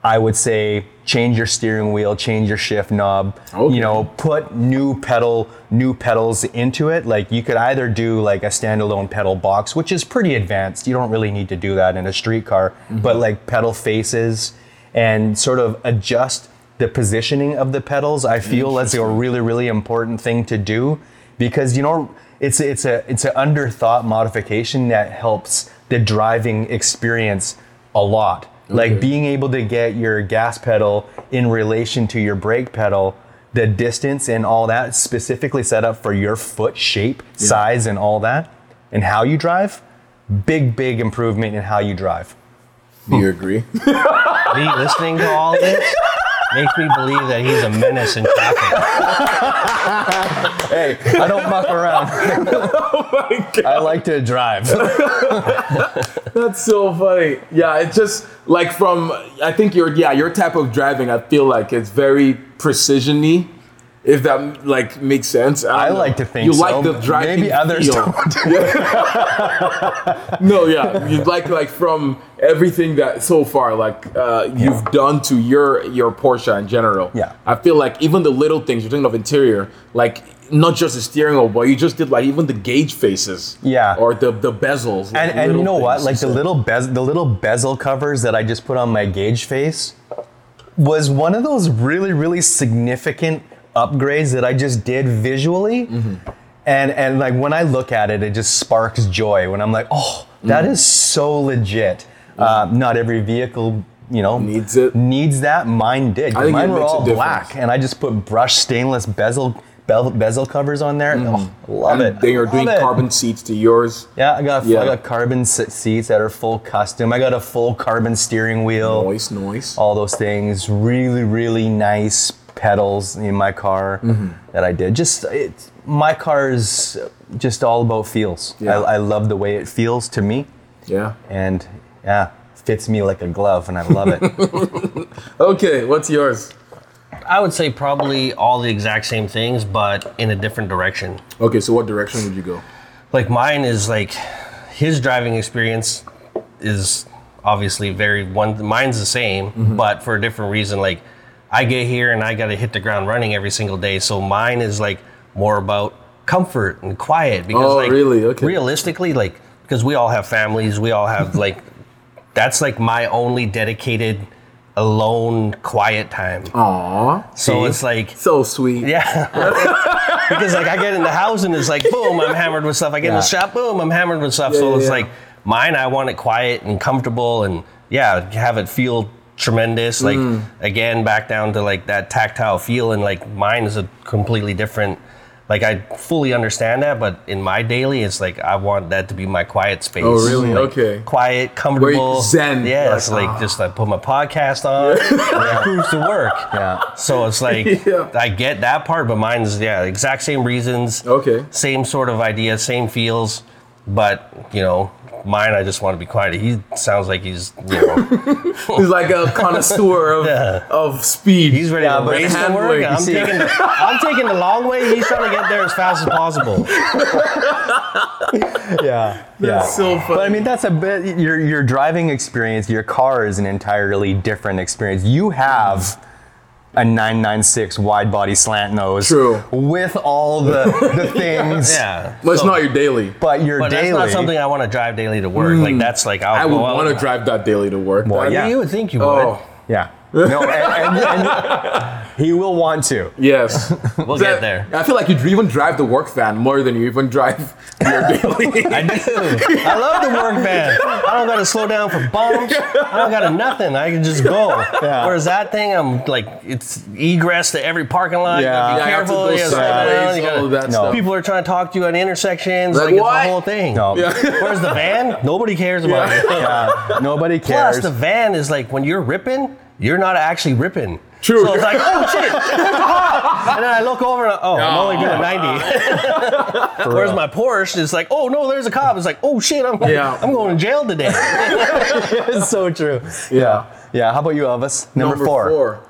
I would say change your steering wheel, change your shift knob. Okay. You know, put new pedal, new pedals into it. Like you could either do like a standalone pedal box, which is pretty advanced. You don't really need to do that in a street car, Mm-hmm. but like pedal faces and sort of adjust the positioning of the pedals. I feel that's a really, really important thing to do because you know it's it's a it's an underthought modification that helps the driving experience a lot. Like being able to get your gas pedal in relation to your brake pedal, the distance and all that specifically set up for your foot shape, size, and all that, and how you drive. Big, big improvement in how you drive. Do you agree? Me listening to all this makes me believe that he's a menace in traffic. Hey, I don't muck around. oh my god. I like to drive. That's so funny. Yeah, it's just like from I think your yeah your type of driving. I feel like it's very precision-y. If that like makes sense. I don't like to think you so. like the driving. Maybe others feel. don't. no, yeah, you like like from everything that so far like uh, you've done to your your Porsche in general. Yeah. I feel like even the little things you're thinking of interior, like not just the steering wheel, but you just did like even the gauge faces. Yeah. Or the the bezels. like, and, and you know what? Like the little bez- the little bezel covers that I just put on my gauge face was one of those really really significant upgrades that I just did visually. Mm-hmm. And and like when I look at it, it just sparks joy when I'm like, oh, that Mm. is so legit. Uh, not every vehicle, you know, Needs it. Needs that. Mine did Mine were all black, and I just put brushed stainless bezel bezel, bezel covers on there. Oh, love Mm. and it. They are doing it. carbon seats to yours. Yeah, I got Yeah. I got carbon seats that are full custom. I got a full carbon steering wheel. Noise, noise. All those things. Really, really nice pedals in my car Mm-hmm. that I did. Just it, my car is just all about feels. Yeah. I, I love the way it feels to me, Yeah. and yeah, fits me like a glove, and I love it. Okay, what's yours? I would say probably all the exact same things, but in a different direction. Okay, so what direction would you go? Like mine is like his driving experience is obviously very one. Mine's the same, but for a different reason. Like I get here and I got to hit the ground running every single day. So mine is like more about comfort and quiet because Oh, like really? Okay. realistically like because we all have families, we all have like that's like my only dedicated alone quiet time. Aw, So it's like so sweet. yeah. because like I get in the house and it's like boom, I'm hammered with stuff. I get in the shop, boom, I'm hammered with stuff. so Yeah, it's yeah. like mine, I want it quiet and comfortable and yeah, have it feel tremendous. Like Mm. again, back down to like that tactile feel and like mine is a completely different like I fully understand that, but in my daily, it's like I want that to be my quiet space. Oh, really? Like, Okay. Quiet, comfortable. zen, Yeah, it's like, like ah. just I put my podcast on, and cruise to work. Yeah. So it's like Yeah. I get that part, but mine's yeah, exact same reasons. Okay. Same sort of idea, same feels, but you know, mine I just want to be quiet. He sounds like he's you know He's like a connoisseur of, Yeah. of speed. he's ready Yeah, to but race to handling, work. you I'm see- taking the, I'm taking the long way. He's trying to get there as fast as possible. Yeah. yeah. That's so funny. But I mean, that's a bit your your driving experience. Your car is an entirely different experience. You have a 996 wide body slant nose, True. with all the the things. Yeah. but it's So- not your daily. But your But daily. that's not something I want to drive daily to work. Like mm. that's like I'll I would go out. want to drive that daily to work. Well, yeah. You would think you oh. would. Oh, Yeah. No, and, and, and he will want to. yes. We'll get there. I feel like you even drive the work van more than you even drive your daily. I do. I love the work van. I don't got to slow down for bumps. I don't got to nothing. I can just go. Yeah. Whereas that thing, I'm like, it's egress to every parking lot. Yeah. be Yeah, you have to careful. go You gotta slow down. sideways, You gotta- all of that No. stuff. People are trying to talk to you at intersections. Like, Like, it's what? the whole thing. No. Whereas the van, nobody cares about it. Yeah, nobody cares. Plus, cares. the van is like when you're ripping, you're not actually ripping. True. So it's like, oh shit, and then I look over and oh, I'm only doing 90. Whereas my Porsche is like, oh no, there's a cop. It's like, oh shit, I'm Yeah. I'm going to jail today. it's so true. yeah. Yeah. How about you, Elvis? Number, four. four.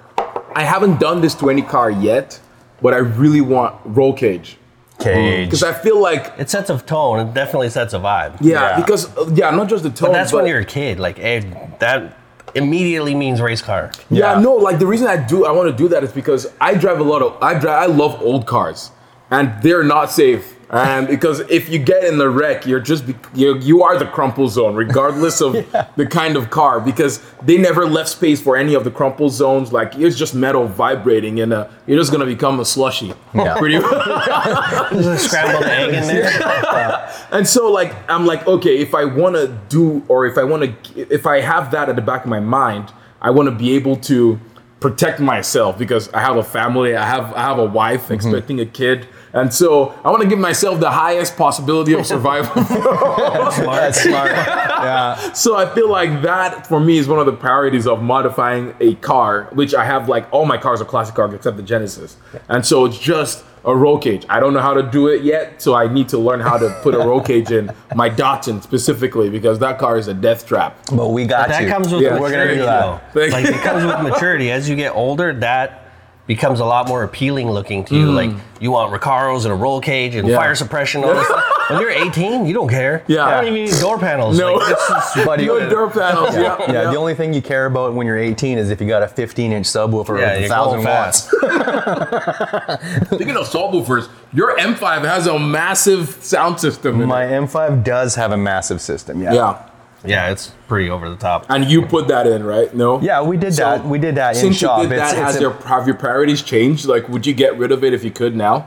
I haven't done this to any car yet, but I really want roll cage Cage. because I feel like It sets a tone. It definitely sets a vibe. yeah, Yeah. because yeah, not just the tone. But that's but, when you're a kid. Like eh, that immediately means race car. Yeah, Yeah. no, like the reason I do I want to do that is because I drive a lot of I drive I love old cars and they're not safe. And because if you get in the wreck, you're just be, you you are the crumple zone regardless of the kind of car because they never left space for any of the crumple zones like it's just metal vibrating and uh, you're just going to become a slushy. Yeah. Pretty There's a scrambled egg in there. And so like I'm like okay, if I want to do or if I want to if I have that at the back of my mind, I want to be able to protect myself because I have a family, I have I have a wife expecting a kid. And so I want to give myself the highest possibility of survival. That's smart. yeah. so I feel like that for me is one of the priorities of modifying a car, which I have like all my cars are classic cars except the Genesis. And so it's just a roll cage. I don't know how to do it yet, so I need to learn how to put a roll cage in my Datsun specifically because that car is a death trap. But we got That you. comes with Yeah, we're gonna maturity, do that. though. Like it comes with maturity. As you get older, that becomes a lot more appealing looking to you. Like you want Recaros and a roll cage and Mm. Yeah. fire suppression. All this stuff. When you're 18, you don't care. Yeah. You don't even need door panels. No. Like, it's just- Buddy, No door panels. Yeah, yeah, the only thing you care about when you're 18 is if you got a 15 inch subwoofer yeah, with a thousand watts. fast. Speaking of subwoofers, your M5 has a massive sound system. My it. M5 does have a massive system. Yeah. Yeah, Yeah, it's pretty over the top. and you put that in, right? No. Yeah, we did So, that. We did that in Since shop. you did It's- that, it's has a- your have your priorities changed? Like, would you get rid of it if you could now?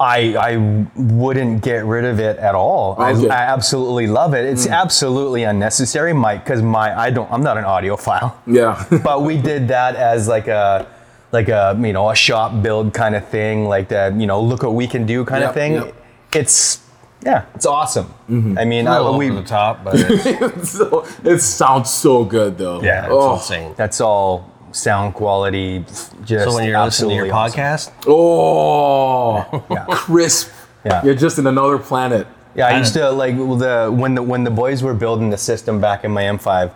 I I wouldn't get rid of it at all. I, Okay. I absolutely love it. It's hmm. absolutely unnecessary, Mike, because my I don't I'm not an audiophile. Yeah. but we did that as like a like a you know a shop build kind of thing, like the you know look what we can do kind Yep, of thing. yep. It's yeah, it's awesome. Mm-hmm. I mean, A I, little we over the top, but it's, so, it sounds so good though. Yeah, it's Oh. insane. that's all sound quality. Just So when you're listening to your absolutely awesome. podcast, Oh. Yeah. Crisp. Yeah. You're just in another planet. Yeah, I I used to like the when the when the boys were building the system back in my M5.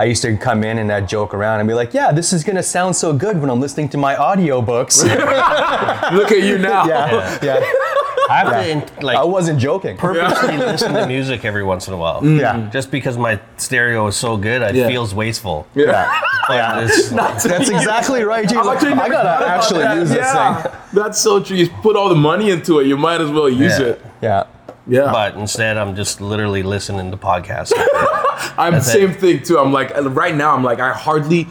I used to come in and I'd joke around and be like, "Yeah, this is gonna sound so good when I'm listening to my audiobooks." Look at you now. yeah, yeah. I have to like I wasn't joking. purposely listen to music every once in a while. Mm. Yeah. Just because my stereo is so good, it Yeah. feels wasteful. Yeah, But it's- that's exactly right. Dude. I'm I gotta actually use this thing. That's so true. You put all the money into it, you might as well use Yeah. it. Yeah. Yeah. but instead, I'm just literally listening to podcasts. I'm That's same it. thing too. I'm like right now. I'm like I hardly.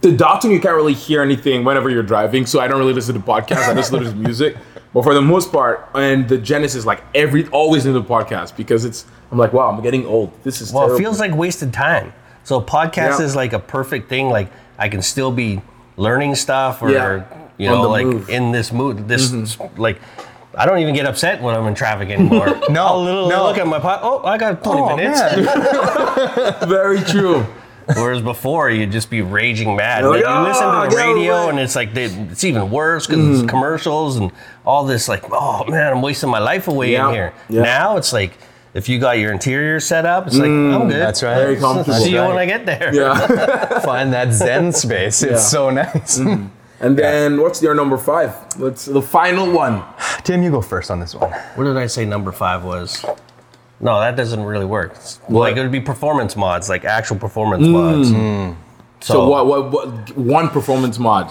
The Datsun, you can't really hear anything whenever you're driving, so I don't really listen to podcasts. I just listen to music. But for the most part, and the Genesis, like every always in the podcast because it's. I'm like, wow, I'm getting old. This is well, terrible. it feels like wasted time. So podcast Yeah. is like a perfect thing. Like I can still be learning stuff or Yeah. you know like move. Mm-hmm. in this mood. This like. I don't even get upset when I'm in traffic anymore. No, I'll literally no. look at my pot. Oh, I got 20 Oh, minutes. very true. Whereas before, you'd just be raging mad. You're Like, you listen "Oh, to the radio, and it's like they, it's even worse because Mm. it's commercials and all this. Like, oh man, I'm wasting my life away Yeah, in here. yeah. Now it's like if you got your interior set up, it's like I'm mm, good. That's right. Very comfortable. See you That's when I get there. Yeah. Find that Zen space. It's Yeah. so nice. Mm. and then what's your number five? Let's the final one. Tim, you go first on this one. What did I say? Number five was. No, that doesn't really work. Like it would be performance mods, like actual performance mods. Mm. So, Mm. So what? What? What? One performance mod.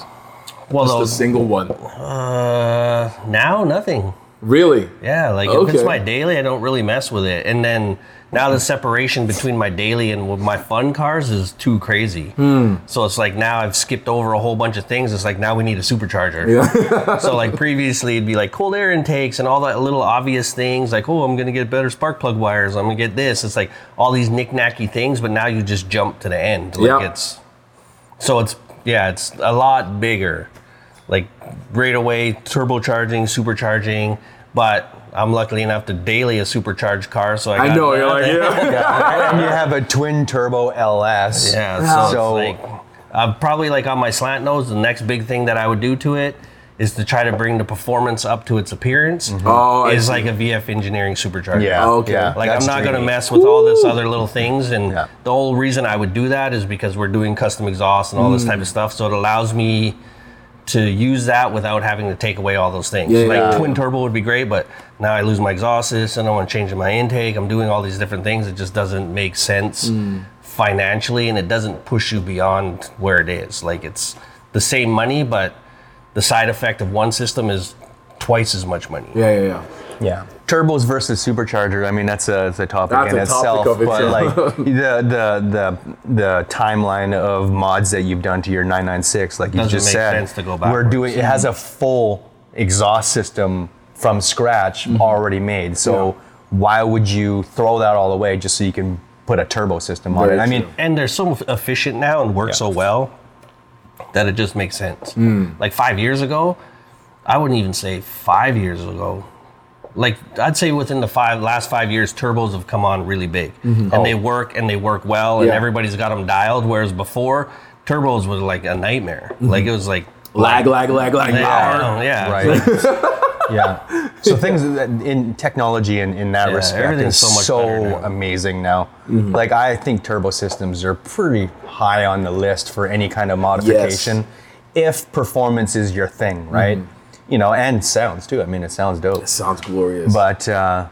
Well, Just a single one. uh, now nothing. Really? Yeah, like if it's my daily, I don't really mess with it. And then now the separation between my daily and my fun cars is too crazy. Hmm. So it's like now I've skipped over a whole bunch of things. It's like now we need a supercharger. Yeah. so like previously it'd be like cold air intakes and all that little obvious things like oh I'm gonna get better spark plug wires. I'm gonna get this. It's like all these knick-knacky things, but now you just jump to the end. Like Yeah. it's so it's yeah, it's a lot bigger. Like right away, turbocharging, supercharging, but I'm luckily enough to daily a supercharged car, so I, I know. You're like, that. yeah. and you have a twin turbo LS. Yeah, so, So- it's like uh, probably like on my slant nose, the next big thing that I would do to it is to try to bring the performance up to its appearance. Oh, I is see. like a VF engineering supercharger. Yeah. Okay. yeah, Like that's I'm not gonna mess with all this other little things, and Yeah. the whole reason I would do that is because we're doing custom exhaust and all this type Mm. of stuff. So it allows me to use that without having to take away all those things. Yeah, like yeah. twin turbo would be great, but now I lose my exhaust system. I'm changing my intake. I'm doing all these different things. It just doesn't make sense Mm. financially, and it doesn't push you beyond where it is. Like it's the same money, but the side effect of one system is twice as much money. Yeah. Yeah. Yeah. Yeah. Turbos versus supercharger. I mean, that's a, that's a topic That's in a topic itself. of but itself. like the, the the the timeline of mods that you've done to your 996, like you just make said, sense to go we're doing. It has a full exhaust system from scratch Mm-hmm. already made. So why would you throw that all away just so you can put a turbo system on Very it? I mean, true. and they're so efficient now and work Yeah. so well that it just makes sense. Hmm. Like five years ago, I wouldn't even say five years ago. Like I'd say within the five last five years, turbos have come on really big, and they work and they work well, and Mm-hmm. Yeah. everybody's got them dialed. Whereas before, turbos was like a nightmare. Mm-hmm. Like it was like Lag, lag, lag, lag. yeah, yeah, Right. yeah. So things in technology and in that Yeah, respect everything's so much so now. amazing now. Like I think turbo systems are pretty high on the list for any kind of modification, if performance is your thing, right? You know, and sounds too. I mean, it sounds dope. It sounds glorious. But uh,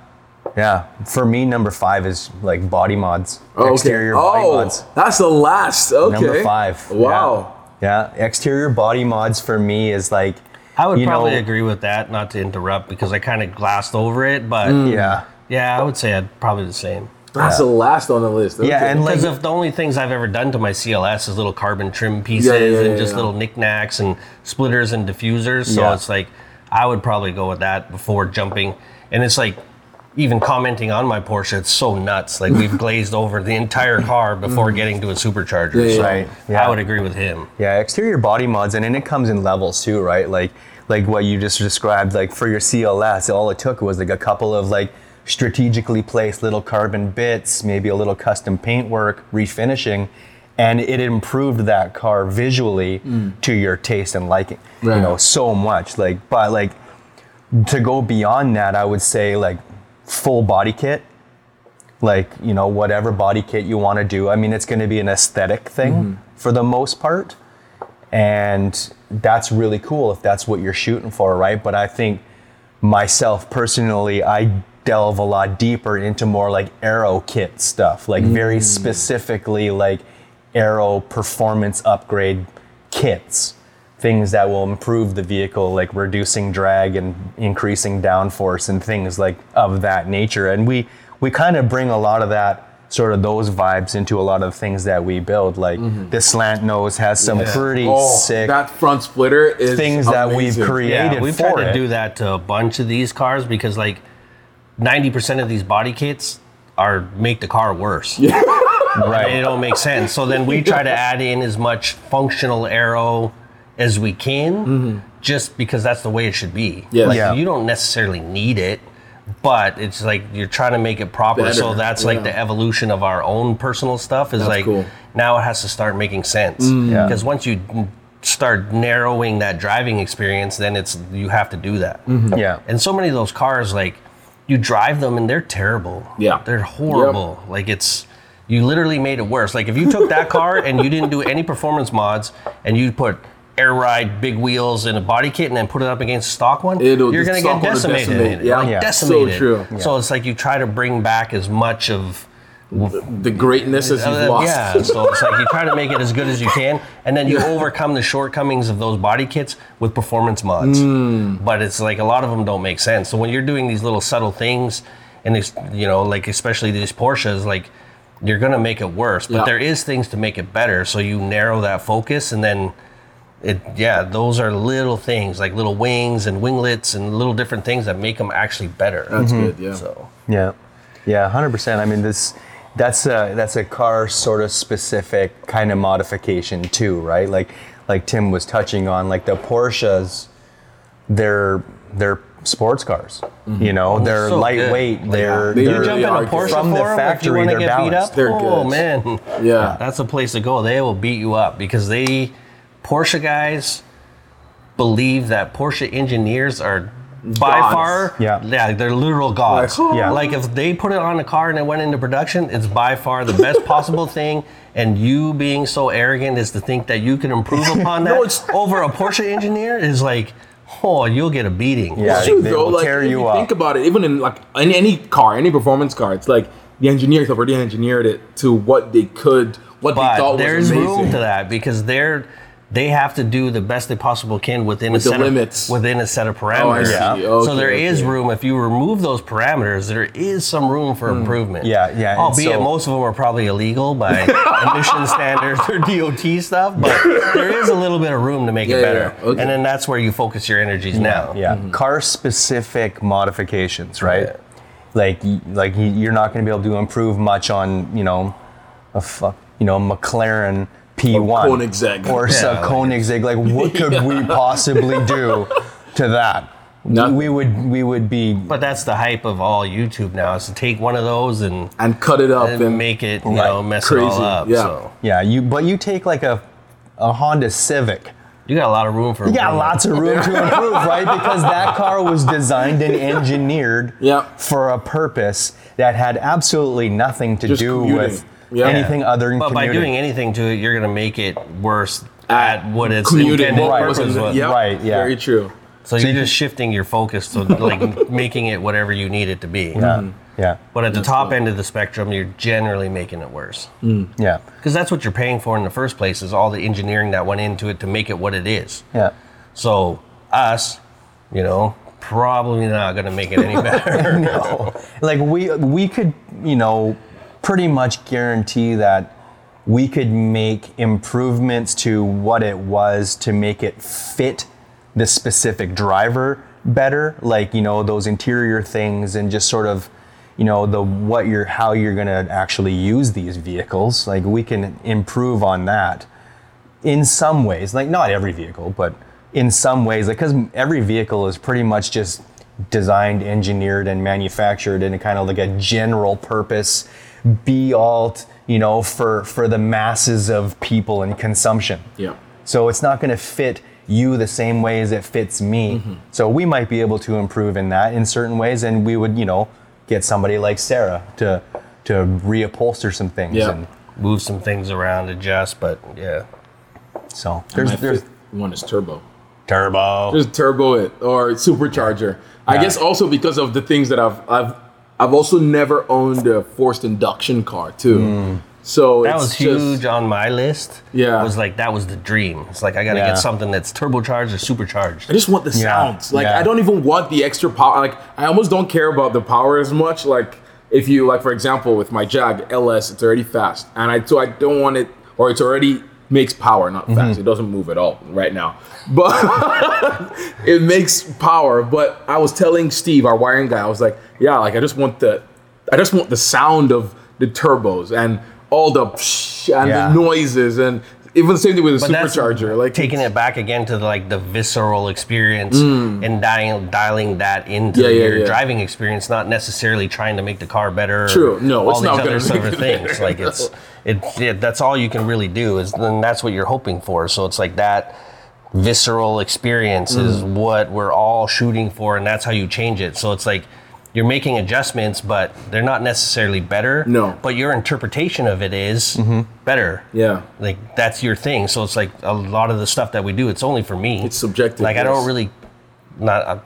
yeah, for me, number five is like body mods, Oh, okay. exterior body oh, mods. that's the last. Okay. Number five. Wow. Yeah. yeah, exterior body mods for me is like. I would you probably know, agree with that. Not to interrupt because I kind of glassed over it, but Mm. Yeah. yeah, I would say I'd probably the same. That's the last on the list. Yeah, and like Because if the only things I've ever done to my CLS is little carbon trim pieces Yeah, yeah, yeah, and just yeah. little knickknacks and splitters and diffusers, so Yeah. it's like I would probably go with that before jumping. And it's like even commenting on my Porsche, it's so nuts. Like we've glazed over the entire car before mm. getting to a supercharger. Yeah, yeah, so Right, yeah. I would agree with him. Yeah, exterior body mods, and then it comes in levels too, right? Like like what you just described. Like for your CLS, all it took was like a couple of like strategically placed little carbon bits, maybe a little custom paintwork, refinishing, and it improved that car visually mm. to your taste and liking. Right. You know, so much. Like, but like to go beyond that, I would say like full body kit like you know whatever body kit you want to do. I mean, it's going to be an aesthetic thing mm-hmm. for the most part, and that's really cool if that's what you're shooting for, right? But I think myself personally, I delve a lot deeper into more like aero kit stuff, like very mm. specifically like aero performance upgrade kits, things that will improve the vehicle, like reducing drag and increasing downforce and things like of that nature. And we we kind of bring a lot of that sort of those vibes into a lot of things that we build. Like mm-hmm. the slant nose has some pretty Oh, sick that front splitter is things that we've created Yeah, we've for tried to do that to a bunch of these cars because like 90% of these body kits are make the car worse. Yeah. They right. don't make sense. So then we try to add in as much functional aero as we can mm-hmm. just because that's the way it should be. Yes. Like Yeah. you don't necessarily need it, but it's like you're trying to make it proper. so that's yeah. like the evolution of our own personal stuff is That's like cool. now it has to start making sense. Mm. Yeah. Because once you start narrowing that driving experience, then it's you have to do that. Mm-hmm. Yeah. And so many of those cars, like you drive them and they're terrible. Yeah. They're horrible. Like it's you literally made it worse. Like if you took that car and you didn't do any performance mods and you put air ride, big wheels, and a body kit and then put it up against a stock one, It'll- you're gonna get decimated. decimate. Yeah. Like Yeah. So decimated. true. So it's like you try to bring back as much of the greatness as you've lost. Yeah, so it's like you try to make it as good as you can, and then you overcome the shortcomings of those body kits with performance mods. Hmm. But it's like a lot of them don't make sense. So when you're doing these little subtle things, and it's, you know, like especially these Porsches, like you're gonna make it worse. But Yeah. there is things to make it better. So you narrow that focus, and then it, yeah, those are little things like little wings and winglets and little different things that make them actually better. That's good. Yeah. So Yeah, yeah, hundred percent. I mean, this that's a that's a car sort of specific kind of modification too, right? Like like Tim was touching on, like the Porsches, they're they're sports cars. You know, they're Mm-hmm. so lightweight. good. They're, They you they're really jump in a Porsche good. From the if you factory, want to they're get beat balanced. up. They're oh good. man, Yeah. that's a place to go. They will beat you up because they Porsche guys believe that Porsche engineers are by Gods. far Yeah. yeah they're literal gods. Like, Yeah. Like if they put it on a car and it went into production, it's by far the best possible thing. And you being so arrogant is to think that you can improve upon that No, it's- over a Porsche engineer is like, oh, you'll get a beating. Yeah. It's true they though. will Like tear if you you up. think about it, even in like in any car, any performance car, it's like the engineers have already engineered it to what they could, what they but thought was there's amazing. room to that because they're they have to do the best they possible can within With a the set limits. of within a set of Oh, parameters. see. Yeah. Okay, so there is okay. room if you remove those parameters, there is some room for improvement. Hmm. Yeah, yeah, Albeit so- most of them are probably illegal by emission standards or DOT stuff, but there is a little bit of room to make Yeah, it better. yeah. Okay. And then that's where you focus your energies now. Yeah, car specific modifications, right? Yeah. Like like you're not going to be able to improve much on you know a fuck you know McLaren P1 Koenigsegg. or Yeah, some like- Koenigsegg. Like what could we possibly do to that? Nothing. We would we would be But that's the hype of all YouTube now is to take one of those and, and cut it up and and make it, you know, mess it all up. yeah. So yeah you but you take like a a Honda Civic. you got a lot of room for You got improvement. lots of room to improve, right? Because that car was designed and engineered Yeah. for a purpose that had absolutely nothing to Just do commuting. with Yeah. anything other than But by commuting. doing anything to it, you're going to make it worse at, what its commuting. intended What purpose was was. yeah, Right, yeah. Very true. So you're just shifting your focus to like making it whatever you need it to be. yeah, mm-hmm. yeah, But at the top end of the spectrum, you're generally making it worse. Mm. yeah, Because that's what you're paying for in the first place is all the engineering that went into it to make it what it is. yeah. So us, you know, probably not going to make it any better. no. Like we we could, you know, pretty much guarantee that we could make improvements to what it was to make it fit the specific driver better, like, you know, those interior things and just sort of you know the what you're how you're going to actually use these vehicles. Like we can improve on that in some ways like not every vehicle but in some ways like because every vehicle is pretty much just designed engineered and manufactured in a kind of like a general purpose be all you know for for the masses of people and consumption Yeah. so it's not going to fit you the same way as it fits me mm-hmm. so we might be able to improve in that in certain ways and we would you know get somebody like sarah to to reupholster some things. Yeah. And Move some things around, adjust, but yeah. so My there's there's fifth one is turbo. turbo. Just turbo it or supercharger. I guess also because of the things that I've I've I've also never owned a forced induction car too. Hmm. So That it's was just- huge on my list. Yeah. It was like that was the dream. It's like I gotta Yeah. get something that's turbocharged or supercharged. I just want the Yeah, sounds. Like yeah. I don't even want the extra power. Like I almost don't care about the power as much. Like if you like, for example, with my Jag LS, it's already fast, and I so I don't want it, or it's already makes power, not fast. Mm-hmm. It doesn't move at all right now, but it makes power. But I was telling Steve, our wiring guy, I was like, yeah, like I just want the, I just want the sound of the turbos and all the psh and Yeah. the noises and even the same thing with a But supercharger. Like taking it back again to the, like the visceral experience and dialing dialing that into Mm. Yeah, yeah, your yeah. driving experience, not necessarily trying to make the car better. True. No, all it's these not other sort make of it things. Like it's it, it that's all you can really do is then that's what you're hoping for. So it's like that visceral experience is Mm. what we're all shooting for, and that's how you change it. So it's like. You're making adjustments, but they're not necessarily better. No. But your interpretation of it is better yeah. like that's your thing so it's like a lot of the stuff that we do it's only for me It's subjective, like i don't really not uh,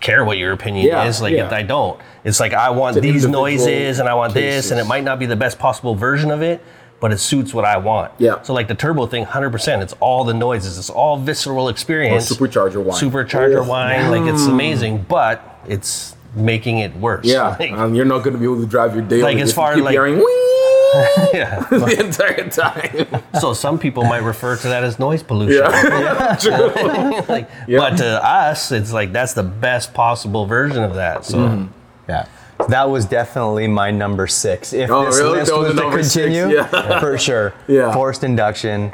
care what your opinion Yeah, is like yeah. i don't. It's like i want It's these noises and i want this and it might not be the best possible version of it but it suits what i want. Yeah. so like the turbo thing 100% it's all the noises it's all visceral experience. supercharger whine. supercharger Oh, whine like it's amazing but it's making it worse. Yeah, Like, um, you're not going to be able to drive your daily Like, as far keep like- hearing "Wee" yeah. the entire time. so some people might refer to that as noise pollution Yeah, true. like, Yeah. But to us, it's like that's the best possible version of that. So Mm-hmm. Yeah. That was definitely my number six. If Oh, this really? list That was was, to number six, continue, yeah. for sure. Yeah. Forced induction,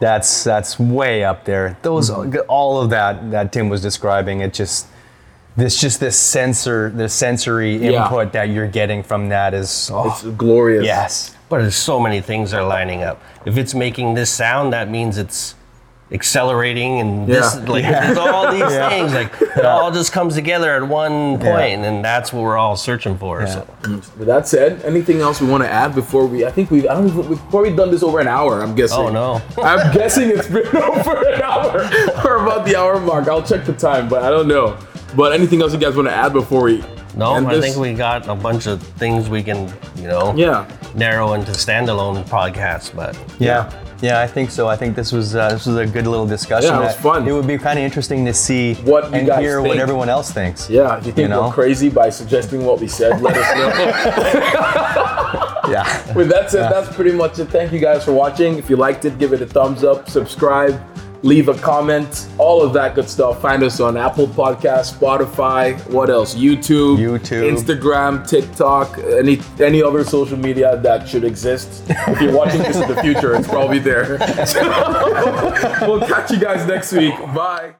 that's that's way up there. Those Mm-hmm. all of that that Tim was describing, it just this just this sensor, the sensory Yeah. input that you're getting from that is oh, It's glorious. yes. But there's so many things are lining up. If it's making this sound, that means it's accelerating and this like Yeah. there's all these Yeah. things like it all just comes together at one point, and that's what we're all searching for. So mm. With that said, anything else we want to add before we? I think we've I don't. even- We've probably done this over an hour. I'm guessing. Oh, no. I'm guessing it's been over an hour or about the hour mark. I'll check the time, but I don't know. But anything else you guys want to add before we? No, end I this? think we got a bunch of things we can you know Yeah. narrow into standalone podcasts, but Yeah. Yeah, I think so. I think this was uh, this was a good little discussion. Yeah, it was fun. It would be kind of interesting to see What you and guys hear what everyone else thinks. Yeah. If you think You know? we're crazy by suggesting what we said, let us know. Yeah. With that said, that's pretty much it. Thank you guys for watching. If you liked it, give it a thumbs up, subscribe, leave a comment, all of that good stuff. Find us on Apple Podcast, Spotify, what else? YouTube, YouTube. Instagram, TikTok, any any other social media that should exist. If you're watching this in the future, it's probably there. we'll catch you guys next week. Bye.